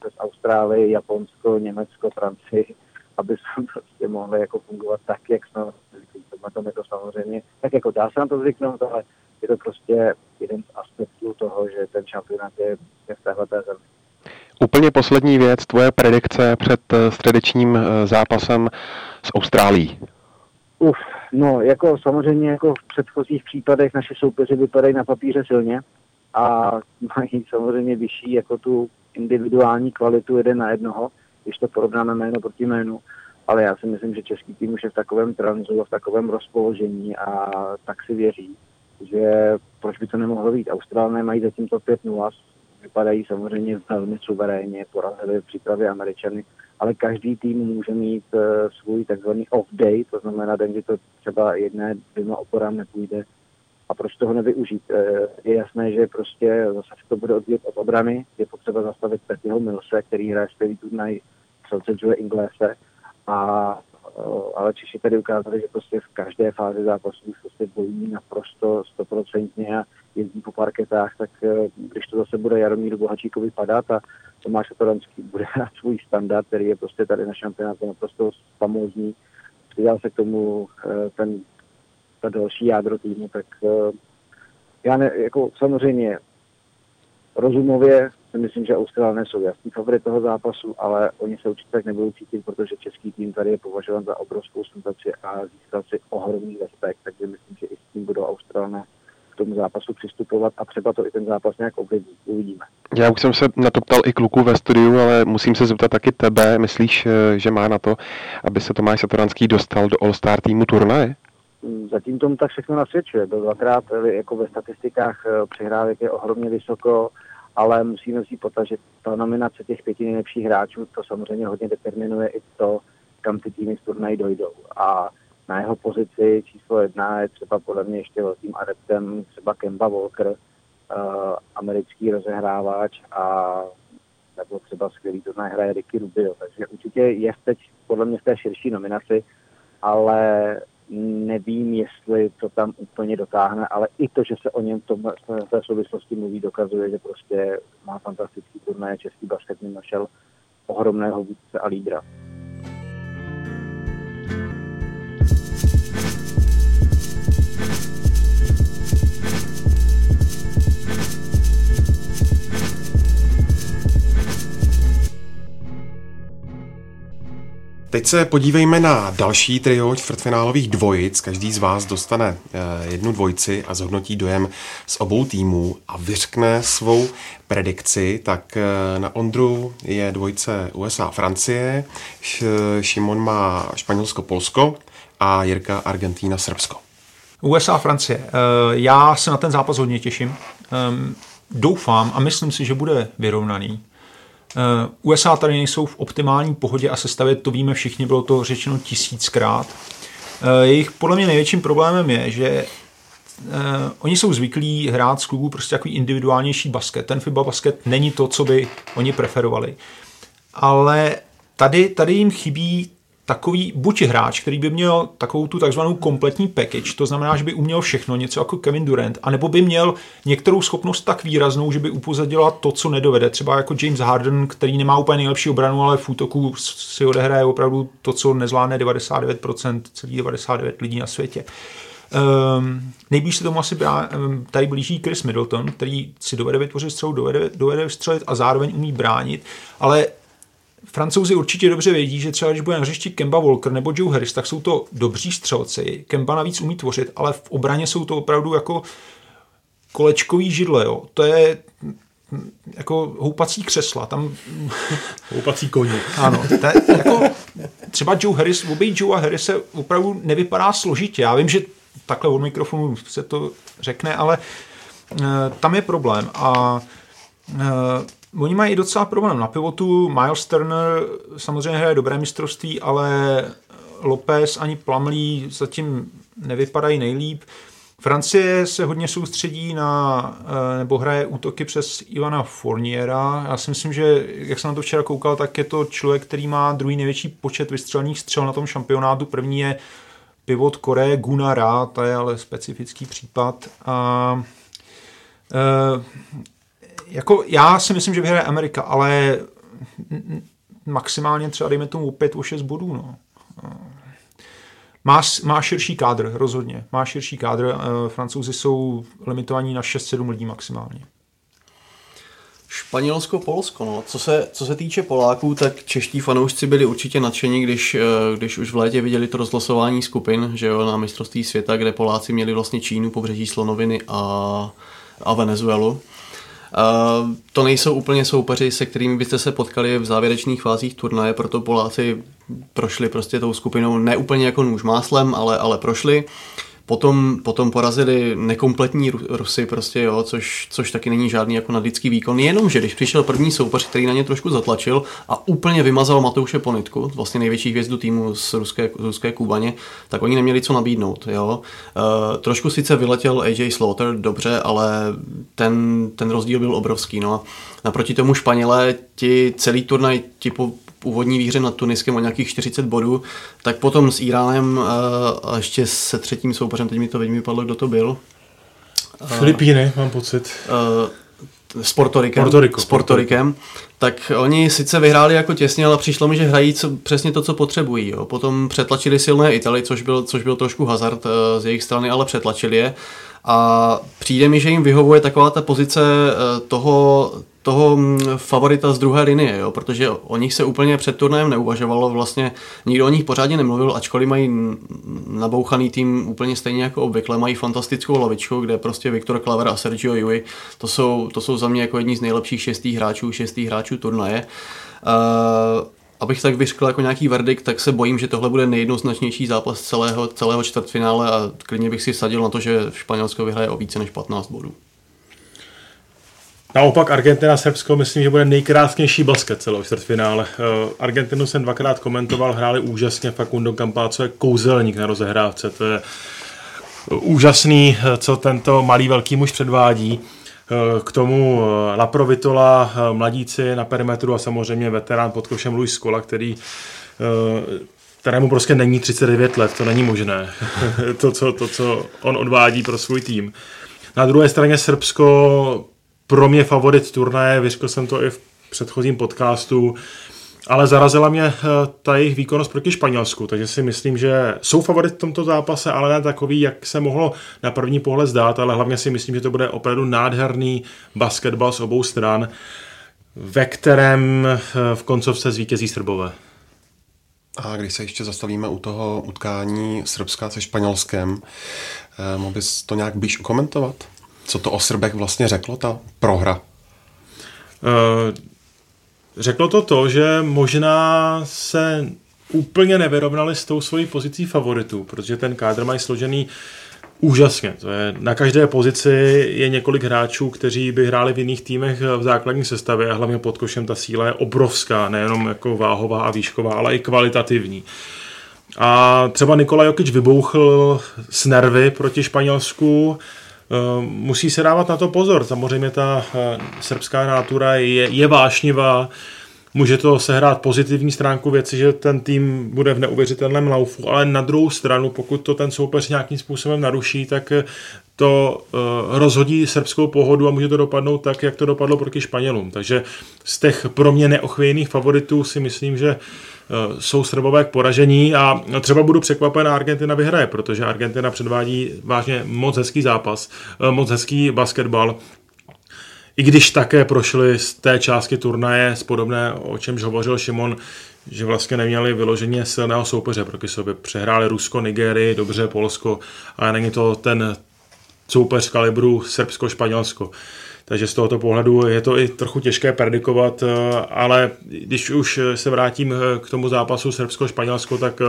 F: přes Austrálii, Japonsko, Německo, Francii, aby jsme prostě mohli jako fungovat tak, jak jsme zvyklí. Tom je to samozřejmě, tak jako dá se na to zvyknout, ale je to prostě jeden z aspektů toho, že ten šampionát je, je v téhle zemi.
E: Úplně poslední věc, tvoje predikce před eh, středečním eh, zápasem s Austrálií.
F: Uf, no, jako samozřejmě jako v předchozích případech naše soupeři vypadají na papíře silně a mají samozřejmě vyšší jako tu individuální kvalitu jeden na jednoho, když to porovnáme jméno proti jménu. Ale já si myslím, že český tým už je v takovém tranzu, v takovém rozpoložení a tak si věří, že proč by to nemohlo být. Austrálné mají zatím to 5-0, vypadají samozřejmě velmi suverénně, porazili v přípravě Američany, ale každý tým může mít uh, svůj takzvaný off day, to znamená den, kdy to třeba jedné, dvěma oporám nepůjde. A proč toho nevyužít? Uh, je jasné, že prostě zase to bude odvíjet od obrany, je potřeba zastavit Pettyho Milse, který hraje skvělý turnaj v Joe Inglese a ale Češi tady ukázali, že prostě v každé fázi zápasu prostě bojí naprosto stoprocentně a jezdí po parketách, tak e, když to zase bude Jaromír Bohačíkovi padat a Tomáš Satoranský bude hrát svůj standard, který je prostě tady na šampionátu naprosto famózní, přidal se k tomu e, ten, ta další jádro týmu, tak já ne, jako samozřejmě rozumově si myslím, že Australané jsou jasný favorit toho zápasu, ale oni se určitě tak nebudou cítit, protože český tým tady je považován za obrovskou senzaci a získal si ohromný respekt, takže myslím, že i s tím budou Australané k tomu zápasu přistupovat a třeba to i ten zápas nějak ovlivní. Uvidíme.
E: Já už jsem se na to ptal i kluku ve studiu, ale musím se zeptat taky tebe. Myslíš, eh, že má na to, aby se Tomáš Satoranský dostal do All-Star týmu turnaje?
F: Hmm, zatím tomu tak všechno nasvědčuje. Byl dvakrát eh, jako ve statistikách eh, přihrávek je ohromně vysoko, ale musíme si potaz, že ta nominace těch pěti nejlepších hráčů to samozřejmě hodně determinuje i to, kam ty týmy z turnají dojdou. A na jeho pozici číslo jedna je třeba podle mě ještě velkým adeptem třeba Kemba Walker, uh, americký rozehrávač a nebo třeba skvělý turnaj hraje Ricky Rubio. Takže určitě je teď podle mě v té širší nominaci, ale nevím, jestli to tam úplně dotáhne, ale i to, že se o něm v té souvislosti mluví, dokazuje, že prostě má fantastický turnaj, český basket našel ohromného vůdce a lídra.
A: Teď se podívejme na další trio čtvrtfinálových dvojic. Každý z vás dostane eh, jednu dvojici a zhodnotí dojem z obou týmů a vyřkne svou predikci. Tak eh, na Ondru je dvojice USA-Francie, Šimon má Španělsko-Polsko a Jirka Argentína-Srbsko.
B: USA-Francie. Eh, já se na ten zápas hodně těším. Ehm, doufám a myslím si, že bude vyrovnaný. Eh, USA tady nejsou v optimální pohodě a sestavě, to víme všichni, bylo to řečeno tisíckrát. Eh, jejich podle mě největším problémem je, že Uh, oni jsou zvyklí hrát z klubů prostě takový individuálnější basket. Ten FIBA basket není to, co by oni preferovali. Ale tady, tady jim chybí takový buď hráč, který by měl takovou tu takzvanou kompletní package, to znamená, že by uměl všechno, něco jako Kevin Durant, anebo by měl některou schopnost tak výraznou, že by upozadila to, co nedovede. Třeba jako James Harden, který nemá úplně nejlepší obranu, ale v útoku si odehraje opravdu to, co nezvládne 99%, celý 99 lidí na světě. Um, nejblíž se tomu asi brá, um, tady blíží Chris Middleton, který si dovede vytvořit střelu, dovede, dovede vystřelit a zároveň umí bránit, ale Francouzi určitě dobře vědí, že třeba když bude na hřišti Kemba Walker nebo Joe Harris, tak jsou to dobří střelci. Kemba navíc umí tvořit, ale v obraně jsou to opravdu jako kolečkový židle. Jo. To je jako houpací křesla. Tam...
D: Houpací koně.
B: Ano, to je, jako, třeba Joe Harris, obej Joe a Harris se opravdu nevypadá složitě. Já vím, že takhle od mikrofonu se to řekne, ale uh, tam je problém. A uh, Oni mají docela problém na pivotu. Miles Turner samozřejmě hraje dobré mistrovství, ale Lopez ani Plumlee zatím nevypadají nejlíp. Francie se hodně soustředí na, eh, nebo hraje útoky přes Ivana Fourniera. Já si myslím, že jak jsem na to včera koukal, tak je to člověk, který má druhý největší počet vystřelených střel na tom šampionátu. První je pivot Koreje Gunara, to je ale specifický případ. A, e, jako já si myslím, že vyhraje Amerika, ale maximálně třeba dejme tomu o 5 o 6 bodů. No. Má, má širší kádr, rozhodně. Má širší kádr. Eh, Francouzi jsou limitovaní na 6-7 lidí maximálně.
C: Španělsko, Polsko. No. Co, se, co se týče Poláků, tak čeští fanoušci byli určitě nadšení, když, eh, když už v létě viděli to rozlosování skupin, že jo, na mistrovství světa, kde Poláci měli vlastně Čínu, pobřeží Slonoviny a, a Venezuelu. Uh, to nejsou úplně soupeři, se kterými byste se potkali v závěrečných fázích turnaje, proto Poláci prošli prostě tou skupinou ne úplně jako nůž máslem, ale, ale prošli. Potom, potom porazili nekompletní Rusy, prostě, jo, což, což taky není žádný jako nadlický výkon. Jenom, že když přišel první soupeř, který na ně trošku zatlačil a úplně vymazal Matouše Ponitku, vlastně největší hvězdu týmu z ruské, z ruské Kubaně, tak oni neměli co nabídnout. Jo. E, trošku sice vyletěl AJ Slaughter, dobře, ale ten, ten rozdíl byl obrovský. No. Naproti tomu Španělé, ti celý turnaj ti úvodní výhře nad Tuniskem o nějakých 40 bodů, tak potom s Iránem eh, a ještě se třetím soupeřem, teď mi to vypadlo, kdo to byl.
D: Filipíny, mám pocit.
C: Uh, s Portorikem, Portoriko, s Portorikem, tak oni sice vyhráli jako těsně, ale přišlo mi, že hrají co, přesně to, co potřebují. Jo. Potom přetlačili silné Italy, což byl, což byl trošku hazard uh, z jejich strany, ale přetlačili je. A přijde mi, že jim vyhovuje taková ta pozice uh, toho, toho mm, favorita z druhé linie, jo, protože o nich se úplně před turnajem neuvažovalo, vlastně nikdo o nich pořádně nemluvil, ačkoliv mají nabouchaný tým úplně stejně jako obvykle, mají fantastickou lavičku, kde prostě Viktor Klaver a Sergio Yui, to jsou, to jsou za mě jako jedni z nejlepších šestých hráčů, šestých hráčů turnaje. Uh, abych tak vyřkl jako nějaký verdikt, tak se bojím, že tohle bude nejjednoznačnější zápas celého, celého čtvrtfinále a klidně bych si sadil na to, že Španělsko vyhraje o více než 15 bodů.
D: Naopak Argentina Srbsko myslím, že bude nejkrásnější basket celou čtvrtfinále. Uh, Argentinu jsem dvakrát komentoval, hráli úžasně, Facundo Campazzo je kouzelník na rozehrávce, to je úžasný, eh, co tento malý velký muž předvádí. K tomu Lapro Vitola, mladíci na perimetru a samozřejmě veterán pod košem Luis Skola, který kterému prostě není 39 let, to není možné, to, co, to, co on odvádí pro svůj tým. Na druhé straně Srbsko pro mě favorit turnaje, vyřkl jsem to i v předchozím podcastu, ale zarazila mě eh, ta jejich výkonnost proti Španělsku, takže si myslím, že jsou favorit v tomto zápase, ale ne takový, jak se mohlo na první pohled zdát, ale hlavně si myslím, že to bude opravdu nádherný basketbal z obou stran, ve kterém eh, v koncovce zvítězí Srbové.
A: A když se ještě zastavíme u toho utkání Srbska se Španělskem, eh, mohl bys to nějak blíž komentovat? Co to o Srbech vlastně řeklo, ta prohra?
D: Uh, řeklo to to, že možná se úplně nevyrovnali s tou svojí pozicí favoritů, protože ten kádr mají složený úžasně. To je, na každé pozici je několik hráčů, kteří by hráli v jiných týmech v základní sestavě a hlavně pod košem ta síla je obrovská, nejenom jako váhová a výšková, ale i kvalitativní. A třeba Nikola Jokic vybouchl s nervy proti Španělsku, eh, musí se dávat na to pozor. Samozřejmě ta eh, srbská nátura je, je vášnivá, může to sehrát pozitivní stránku věci, že ten tým bude v neuvěřitelném laufu, ale na druhou stranu, pokud to ten soupeř nějakým způsobem naruší, tak to uh, rozhodí srbskou pohodu a může to dopadnout tak, jak to dopadlo proti Španělům. Takže z těch pro mě neochvějných favoritů si myslím, že jsou Srbové k poražení a třeba budu překvapen, Argentina vyhraje, protože Argentina předvádí vážně moc hezký zápas, uh, moc hezký basketbal i když také prošli z té části turnaje z podobné, o čemž hovořil Šimon, že vlastně neměli vyloženě silného soupeře proti sobě. Přehráli Rusko, Nigérii, dobře Polsko, ale není to ten soupeř kalibru Srbsko, Španělsko. Takže z tohoto pohledu je to i trochu těžké predikovat, ale když už se vrátím k tomu zápasu Srbsko-Španělsko, tak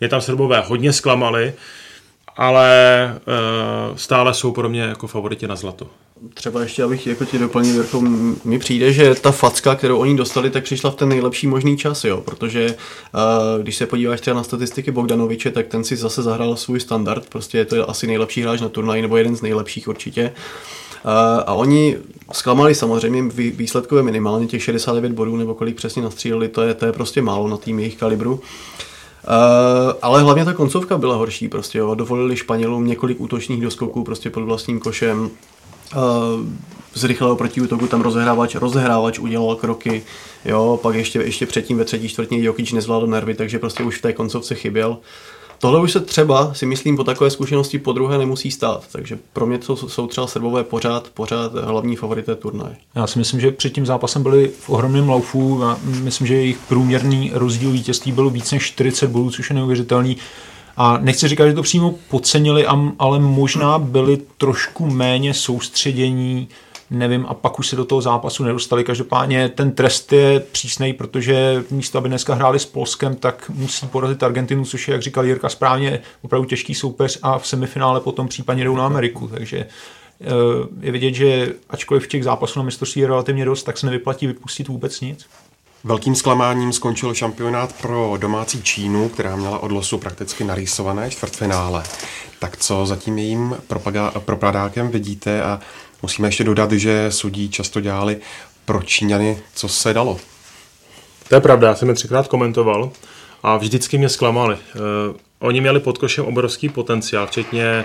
D: mě tam Srbové hodně zklamali, ale stále jsou pro mě jako favoriti na zlato
C: třeba ještě, abych jako ti doplnil, Jirko, mi přijde, že ta facka, kterou oni dostali, tak přišla v ten nejlepší možný čas, jo, protože uh, když se podíváš třeba na statistiky Bogdanoviče, tak ten si zase zahrál svůj standard, prostě je to asi nejlepší hráč na turnaji, nebo jeden z nejlepších určitě. Uh, a oni zklamali samozřejmě výsledkové minimálně těch 69 bodů, nebo kolik přesně nastříleli, to je, to je prostě málo na tým jejich kalibru. Uh, ale hlavně ta koncovka byla horší, prostě jo. dovolili Španělům několik útočných doskoků prostě pod vlastním košem, z rychlého protiútoku tam rozehrávač, rozehrávač udělal kroky, jo, pak ještě, ještě předtím ve třetí čtvrtině Jokic nezvládl nervy, takže prostě už v té koncovce chyběl. Tohle už se třeba, si myslím, po takové zkušenosti po druhé nemusí stát, takže pro mě to jsou třeba Srbové pořád, pořád hlavní favorité turnaje.
B: Já si myslím, že před tím zápasem byli v ohromném laufu, myslím, že jejich průměrný rozdíl vítězství byl víc než 40 bodů, což je neuvěřitelný. A nechci říkat, že to přímo podcenili, ale možná byli trošku méně soustředění, nevím, a pak už se do toho zápasu nedostali. Každopádně ten trest je přísný, protože místo, aby dneska hráli s Polskem, tak musí porazit Argentinu, což je, jak říkal Jirka správně, opravdu těžký soupeř a v semifinále potom případně jdou na Ameriku. Takže eh, je vidět, že ačkoliv v těch zápasů na mistrovství je relativně dost, tak se nevyplatí vypustit vůbec nic.
A: Velkým zklamáním skončil šampionát pro domácí Čínu, která měla od losu prakticky narýsované čtvrtfinále. Tak co za tím jejím propadákem vidíte a musíme ještě dodat, že sudí často dělali pro Číňany, co se dalo.
D: To je pravda, já jsem je třikrát komentoval a vždycky mě zklamali. Uh, oni měli pod košem obrovský potenciál, včetně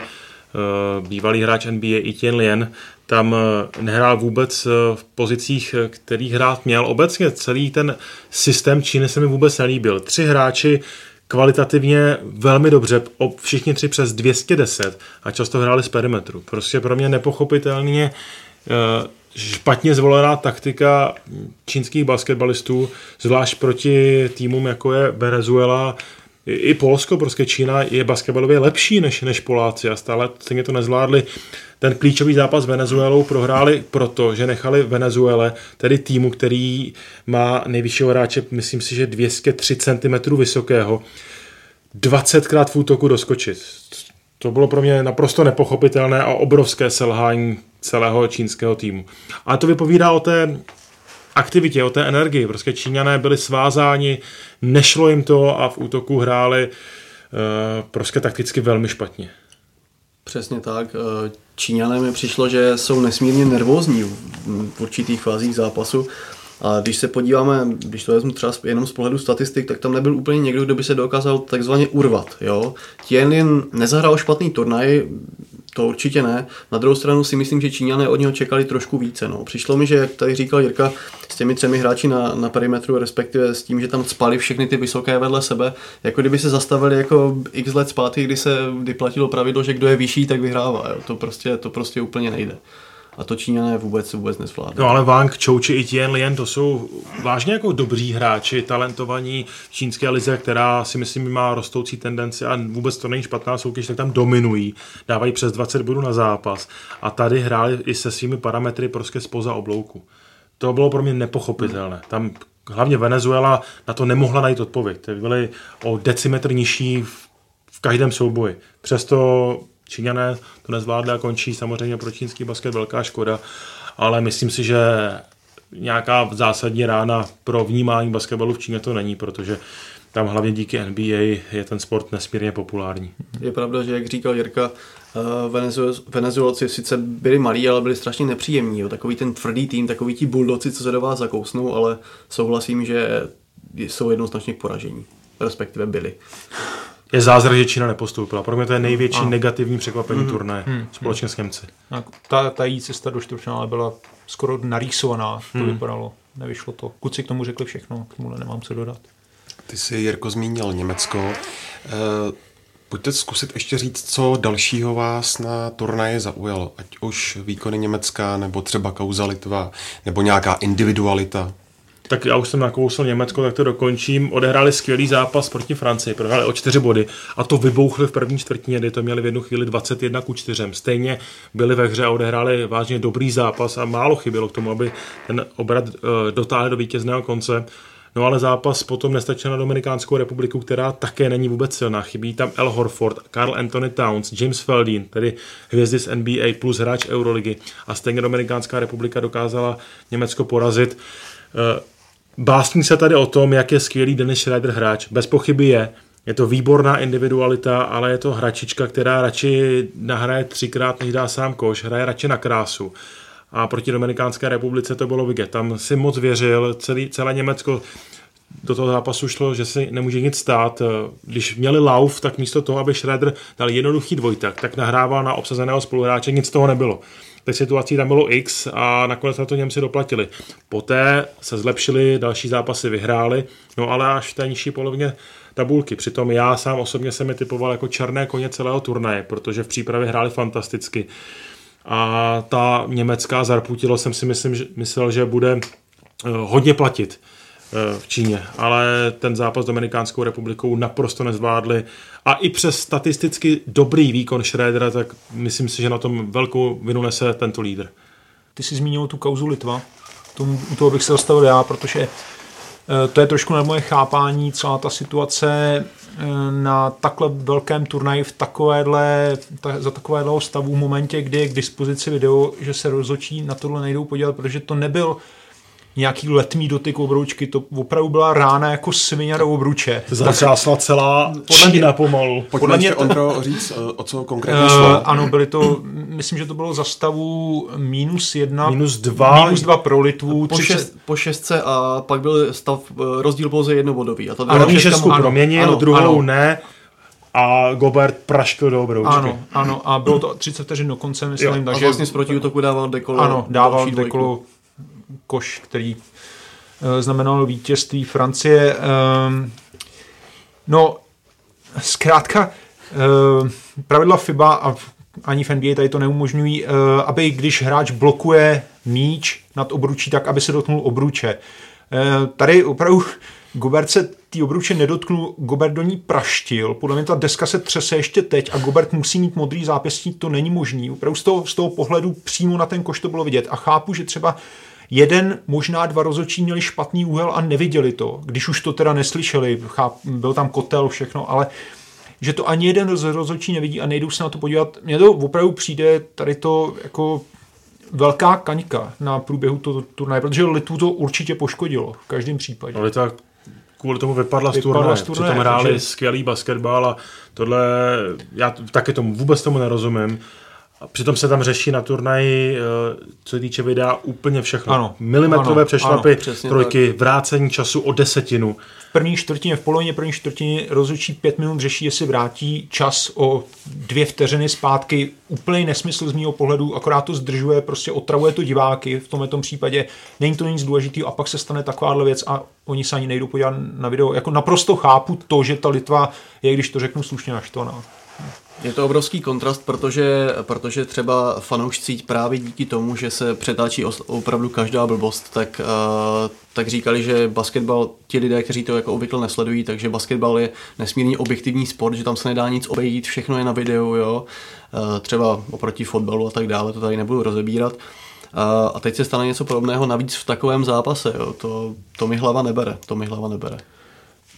D: uh, bývalý hráč NBA Etienne Lien, tam eh, nehrál vůbec eh, v pozicích, eh, kterých hrát měl. Obecně celý ten systém Číny se mi vůbec nelíbil. Tři hráči kvalitativně velmi dobře, všichni tři přes 210 a často hráli z perimetru. Prostě pro mě nepochopitelně špatně zvolená taktika čínských basketbalistů, zvlášť proti týmům jako je Venezuela, i Polsko, prostě Čína je basketbalově lepší než, než Poláci a stále stejně to nezvládli. Ten klíčový zápas s Venezuelou prohráli proto, že nechali Venezuele, tedy týmu, který má nejvyššího hráče, myslím si, že 203 cm vysokého, 20krát v útoku doskočit. To bylo pro mě naprosto nepochopitelné a obrovské selhání celého čínského týmu. A to vypovídá o té aktivitě, o té energii. Prostě Číňané byli svázáni, nešlo jim to a v útoku hráli uh, prostě takticky velmi špatně.
C: Přesně tak. Eh, Číňané mi přišlo, že jsou nesmírně nervózní v určitých fázích zápasu. A když se podíváme, když to vezmu třeba jenom z pohledu statistik, tak tam nebyl úplně někdo, kdo by se dokázal takzvaně urvat. Jo? Tien jen nezahrál špatný turnaj, to určitě ne. Na druhou stranu si myslím, že Číňané od něho čekali trošku více. No. Přišlo mi, že, jak tady říkal Jirka, s těmi třemi hráči na, na perimetru, respektive s tím, že tam spali všechny ty vysoké vedle sebe, jako kdyby se zastavili jako x let zpátky, kdy se kdy platilo pravidlo, že kdo je vyšší, tak vyhrává. Jo. To, prostě, to prostě úplně nejde. A to Číňané vůbec vůbec nezvládli.
D: No ale Wang, Chou či i Tien Lien, to jsou vážně jako dobří hráči, talentovaní v čínské lize, která si myslím má rostoucí tendenci a vůbec to není špatná soutěž, tak tam dominují, dávají přes 20 bodů na zápas a tady hráli i se svými parametry prostě spoza oblouku. To bylo pro mě nepochopitelné. Tam hlavně Venezuela na to nemohla najít odpověď. Ty byly o decimetr nižší v každém souboji. Přesto Číňané to nezvládli a končí samozřejmě pro čínský basket velká škoda, ale myslím si, že nějaká zásadní rána pro vnímání basketbalu v Číně to není, protože tam hlavně díky NBA je ten sport nesmírně populární.
C: Je pravda, že jak říkal Jirka, eh, Venezuelci sice byli malí, ale byli strašně nepříjemní. Jo. Takový ten tvrdý tým, takový ti buldoci, co se do vás zakousnou, ale souhlasím, že jsou jednoznačně poražení. Respektive byli
D: je zázrak, že Čína nepostoupila. Pro mě to je největší a. negativní překvapení mm, turné mm, společně s Němci.
B: Ta, ta jí cesta do čtvrtfinále byla skoro narýsovaná, to mm. vypadalo. Nevyšlo to. Kuci k tomu řekli všechno, k tomu nemám co dodat.
A: Ty jsi, Jirko, zmínil Německo. E, pojďte zkusit ještě říct, co dalšího vás na turnaji zaujalo. Ať už výkony Německa, nebo třeba kauza Litva, nebo nějaká individualita
D: tak já už jsem nakousl Německo, tak to dokončím. Odehráli skvělý zápas proti Francii, prohráli o čtyři body a to vybouchli v první čtvrtině, kdy to měli v jednu chvíli 21 ku 4. Stejně byli ve hře a odehráli vážně dobrý zápas a málo chybělo k tomu, aby ten obrat uh, dotáhli do vítězného konce. No ale zápas potom nestačil na Dominikánskou republiku, která také není vůbec silná. Chybí tam El Horford, Carl Anthony Towns, James Feldin, tedy hvězdy z NBA plus hráč Euroligy. A stejně Dominikánská republika dokázala Německo porazit. Básní se tady o tom, jak je skvělý Dennis Schroeder hráč. Bez pochyby je. Je to výborná individualita, ale je to hračička, která radši nahraje třikrát, než dá sám koš. Hraje radši na krásu. A proti Dominikánské republice to bylo vidět. Tam si moc věřil, celý, celé Německo do toho zápasu šlo, že si nemůže nic stát. Když měli lauf, tak místo toho, aby Schroeder dal jednoduchý dvojtak, tak nahrával na obsazeného spoluhráče, nic z toho nebylo těch situací tam bylo X a nakonec na to Němci doplatili. Poté se zlepšili, další zápasy vyhráli, no ale až v té nižší polovině tabulky. Přitom já sám osobně jsem je typoval jako černé koně celého turnaje, protože v přípravě hráli fantasticky. A ta německá zarputilo jsem si myslím, že, myslel, že bude eh, hodně platit v Číně, ale ten zápas s Dominikánskou republikou naprosto nezvládli. A i přes statisticky dobrý výkon Schrödera, tak myslím si, že na tom velkou vinu nese tento lídr.
B: Ty jsi zmínil tu kauzu Litva, tomu, u toho bych se zastavil já, protože eh, to je trošku na moje chápání, celá ta situace eh, na takhle velkém turnaji v takovéhle, ta, za takovéhle stavu v momentě, kdy je k dispozici video, že se rozločí, na tohle nejdou podívat, protože to nebyl nějaký letmý dotyk obroučky, to opravdu byla rána jako svině do obruče.
D: Zatřásla celá podle Čína pomalu.
A: Pojďme podle mě Ondro říct, eh, o co konkrétně uh, šlo.
B: Ano, byly to, myslím, že to bylo za stavu minus jedna,
D: minus dva,
B: minus dva pro Litvu.
C: Po, 30... šest, po šestce a pak byl stav eh, rozdíl pouze jednobodový. A
D: ta ano, šestku proměnil, ano, druhou ano. ne a Gobert praškil do obroučky.
B: Ano, ano, a bylo to 30 vteřin do konce, myslím. Jo.
C: Takže... A vlastně z protiútoku dával dekolo.
B: Ano, dával dekolo koš, který eh, znamenal vítězství Francie. Ehm, no, zkrátka, eh, pravidla FIBA a ani v NBA tady to neumožňují, eh, aby když hráč blokuje míč nad obručí, tak aby se dotknul obruče. Tady opravdu Gobert se té obruče nedotknul, Gobert do ní praštil, podle mě ta deska se třese ještě teď a Gobert musí mít modrý zápěstí, to není možný. Opravdu z toho, z toho pohledu přímo na ten koš to bylo vidět a chápu, že třeba Jeden, možná dva rozhodčí měli špatný úhel a neviděli to, když už to teda neslyšeli, cháp, byl tam kotel, všechno, ale že to ani jeden z rozhodčí nevidí a nejdou se na to podívat. Mně to opravdu přijde tady to jako velká kaňka na průběhu toho turnaje, protože Litvu to určitě poškodilo v každém případě.
D: Ale tak kvůli tomu vypadla, vypadla z turnaje. Přitom hráli takže... skvělý basketbal a tohle, já taky tomu vůbec tomu nerozumím. A přitom se tam řeší na turnaji, eh, co se týče videa, úplně všechno. Ano. Milimetrové ano, přešlapy, ano, trojky, tak. vrácení času o desetinu.
B: V první čtvrtině, v polovině první čtvrtině rozhodčí pět minut řeší, jestli vrátí čas o dvě vteřiny zpátky. Úplný nesmysl z mého pohledu, akorát to zdržuje, prostě otravuje to diváky v tomto případě. Není to nic důležitého a pak se stane takováhle věc a oni se ani nejdou podívat na video. Jako naprosto chápu to, že ta Litva je, když to řeknu slušně, naštvaná.
C: Je to obrovský kontrast, protože, protože třeba fanoušci právě díky tomu, že se přetáčí opravdu každá blbost, tak, uh, tak říkali, že basketbal, ti lidé, kteří to jako obvykle nesledují, takže basketbal je nesmírně objektivní sport, že tam se nedá nic obejít, všechno je na videu, jo. Uh, třeba oproti fotbalu a tak dále, to tady nebudu rozebírat. Uh, a teď se stane něco podobného navíc v takovém zápase, jo. To, to mi hlava nebere, to mi hlava nebere.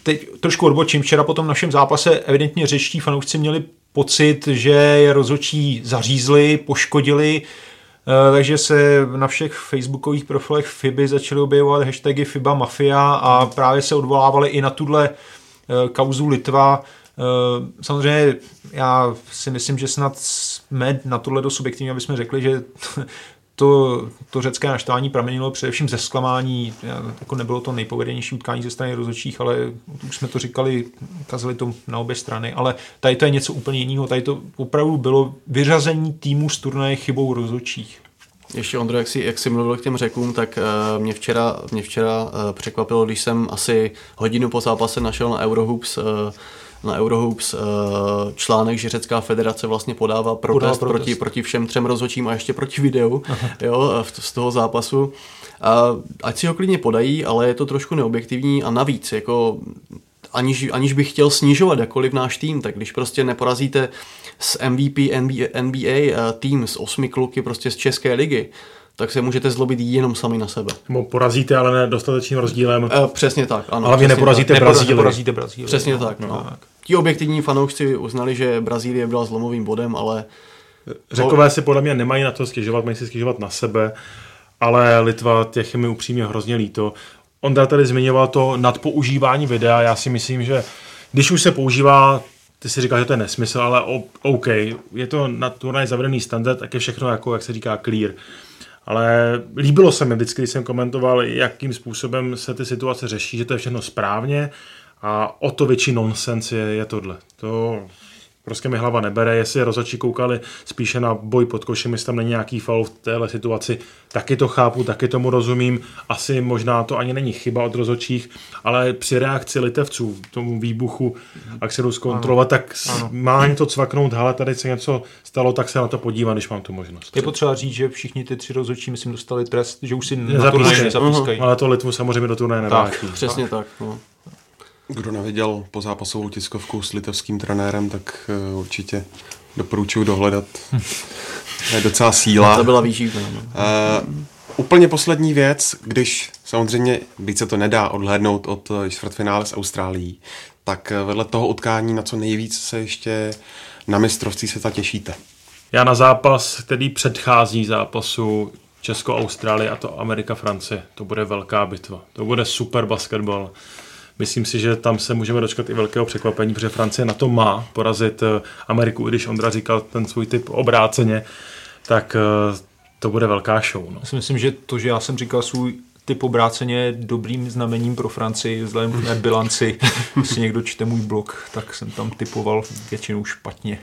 B: Teď trošku odbočím. Včera po tom našem zápase evidentně řečtí fanoušci měli pocit, že je rozhodčí zařízli, poškodili, eh, takže se na všech facebookových profilech FIBY začaly objevovat hashtagy FIBA Mafia a právě se odvolávali i na tuhle eh, kauzu Litva. Eh, samozřejmě já si myslím, že snad jsme na tohle do subjektivní, aby jsme řekli, že to, to řecké naštvání pramenilo především ze zklamání. Jako nebylo to nejpovedenější utkání ze strany rozhodčích, ale už jsme to říkali, kazali to na obě strany, ale tady to je něco úplně jiného. Tady to opravdu bylo vyřazení týmu z turnaje chybou rozhodčích.
C: Ještě Ondro, jak jak jsi mluvil k těm řekům, tak uh, mě včera, mě včera uh, překvapilo, když jsem asi hodinu po zápase našel na Eurohoops uh, na Eurohoops eh, článek, že Řecká federace vlastně podává protest, podává protest. Proti, proti všem třem rozhodčím a ještě proti videu jo, z toho zápasu. A ať si ho klidně podají, ale je to trošku neobjektivní a navíc, jako aniž, aniž bych chtěl snižovat jakkoliv náš tým, tak když prostě neporazíte s MVP NBA, NBA eh, tým z osmi kluky prostě z České ligy, tak se můžete zlobit jenom sami na sebe.
D: Nebo porazíte, ale ne dostatečným rozdílem.
C: E, přesně tak, ano.
D: Ale vy neporazíte Brazílii. Neporazíte
B: Brazílii.
C: Přesně no, tak, no. tak. Ti objektivní fanoušci uznali, že Brazílie byla zlomovým bodem, ale...
D: Řekové si podle mě nemají na to stěžovat, mají si stěžovat na sebe, ale Litva těch mi upřímně hrozně líto. Ondra tady zmiňoval to nadpoužívání videa, já si myslím, že když už se používá ty si říkáš, že to je nesmysl, ale OK, je to na turnaj zavedený standard, tak je všechno jako, jak se říká, clear. Ale líbilo se mi vždycky, když jsem komentoval, jakým způsobem se ty situace řeší, že to je všechno správně a o to větší nonsens je, je tohle. To prostě mi hlava nebere, jestli rozhodčí koukali spíše na boj pod košem, jestli tam není nějaký faul v téhle situaci, taky to chápu, taky tomu rozumím, asi možná to ani není chyba od rozhodčích, ale při reakci litevců, tomu výbuchu, jak se jdu zkontrolovat, tak ano. má to cvaknout, hele, tady se něco stalo, tak se na to podívám, když mám tu možnost.
B: Je potřeba říct, že všichni ty tři rozhodčí, myslím, dostali trest, že už si na turnaj nezapískají.
D: Uh-huh. Ale to Litvu samozřejmě do turnaje nevrátí.
C: Přesně tak. tak no.
A: Kdo neviděl po zápasovou tiskovku s litevským trenérem, tak uh, určitě doporučuji dohledat. je docela síla.
C: To byla výživná. No.
A: Uh, úplně poslední věc, když samozřejmě víc se to nedá odhlédnout od eh, čtvrtfinále s Austrálií, tak vedle toho utkání na co nejvíc se ještě na mistrovství se těšíte.
D: Já na zápas, který předchází zápasu Česko-Austrálie a to Amerika-Francie. To bude velká bitva. To bude super basketbal. Myslím si, že tam se můžeme dočkat i velkého překvapení, protože Francie na to má porazit eh, Ameriku, i když Ondra říkal ten svůj typ obráceně, tak eh, to bude velká show. No.
B: Já si myslím, že to, že já jsem říkal svůj typ obráceně je dobrým znamením pro Francii, vzhledem k mé bilanci. Jestli někdo čte můj blog, tak jsem tam typoval většinou špatně.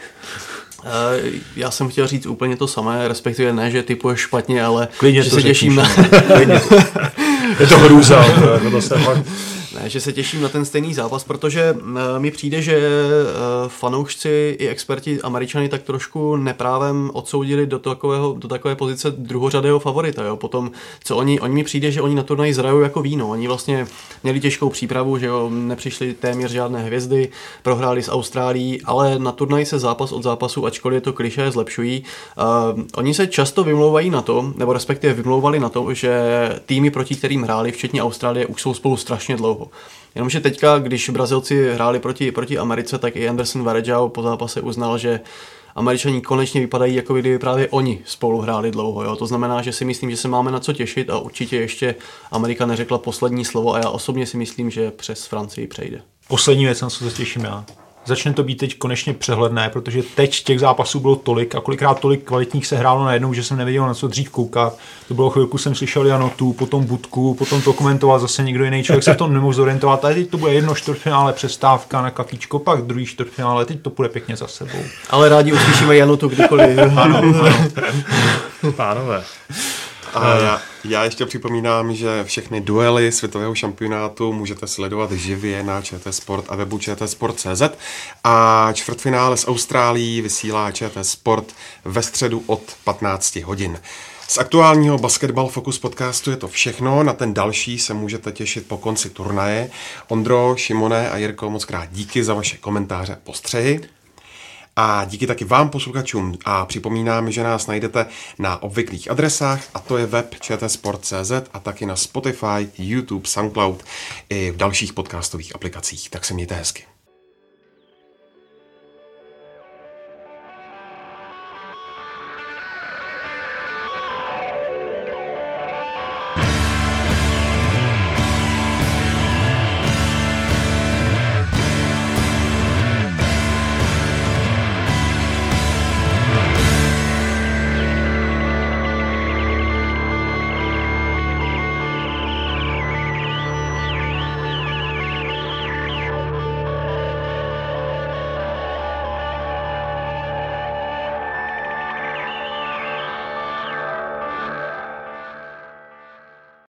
C: Eh, já jsem chtěl říct úplně to samé, respektive ne, že typuje špatně, ale
B: Klidně
C: že
B: se
C: těším na...
D: je to hrůza. to se fakt
C: ne, že se těším na ten stejný zápas, protože uh, mi přijde, že uh, fanoušci i experti američany tak trošku neprávem odsoudili do, takového, do takové pozice druhořadého favorita. Jo? Potom, co oni, oni mi přijde, že oni na turnaji zrajou jako víno. Oni vlastně měli těžkou přípravu, že jo, nepřišli téměř žádné hvězdy, prohráli s Austrálií, ale na turnaji se zápas od zápasu, ačkoliv je to kliše, zlepšují. Uh, oni se často vymlouvají na to, nebo respektive vymlouvali na to, že týmy, proti kterým hráli, včetně Austrálie, už jsou spolu strašně dlouho. Jenomže teďka, když Brazilci hráli proti, proti Americe, tak i Anderson Varejao po zápase uznal, že Američani konečně vypadají, jako kdyby právě oni spolu hráli dlouho. Jo? To znamená, že si myslím, že se máme na co těšit a určitě ještě Amerika neřekla poslední slovo a já osobně si myslím, že přes Francii přejde.
B: Poslední věc, na co se těším já začne to být teď konečně přehledné, protože teď těch zápasů bylo tolik a kolikrát tolik kvalitních se hrálo najednou, že jsem nevěděl na co dřív koukat. To bylo chvilku, jsem slyšel Janotu, potom Budku, potom to komentoval zase někdo jiný člověk, se v tom nemohl zorientovat. A teď to bude jedno čtvrtfinále přestávka na kakičko, pak druhý čtvrtfinále, teď to bude pěkně za sebou.
C: Ale rádi uslyšíme Janotu kdykoliv.
D: ano, ano. Pánové.
A: A já, já ještě připomínám, že všechny duely světového šampionátu můžete sledovat živě na ČT Sport a webu čtsport.cz a čtvrtfinále s Austrálií vysílá ČT Sport ve středu od 15 hodin. Z aktuálního Basketball Focus podcastu je to všechno, na ten další se můžete těšit po konci turnaje. Ondro, Šimone a Jirko, moc krát díky za vaše komentáře a postřehy. A díky taky vám, posluchačům. A připomínám, že nás najdete na obvyklých adresách, a to je web čtsport.cz a taky na Spotify, YouTube, SoundCloud i v dalších podcastových aplikacích. Tak se mějte hezky.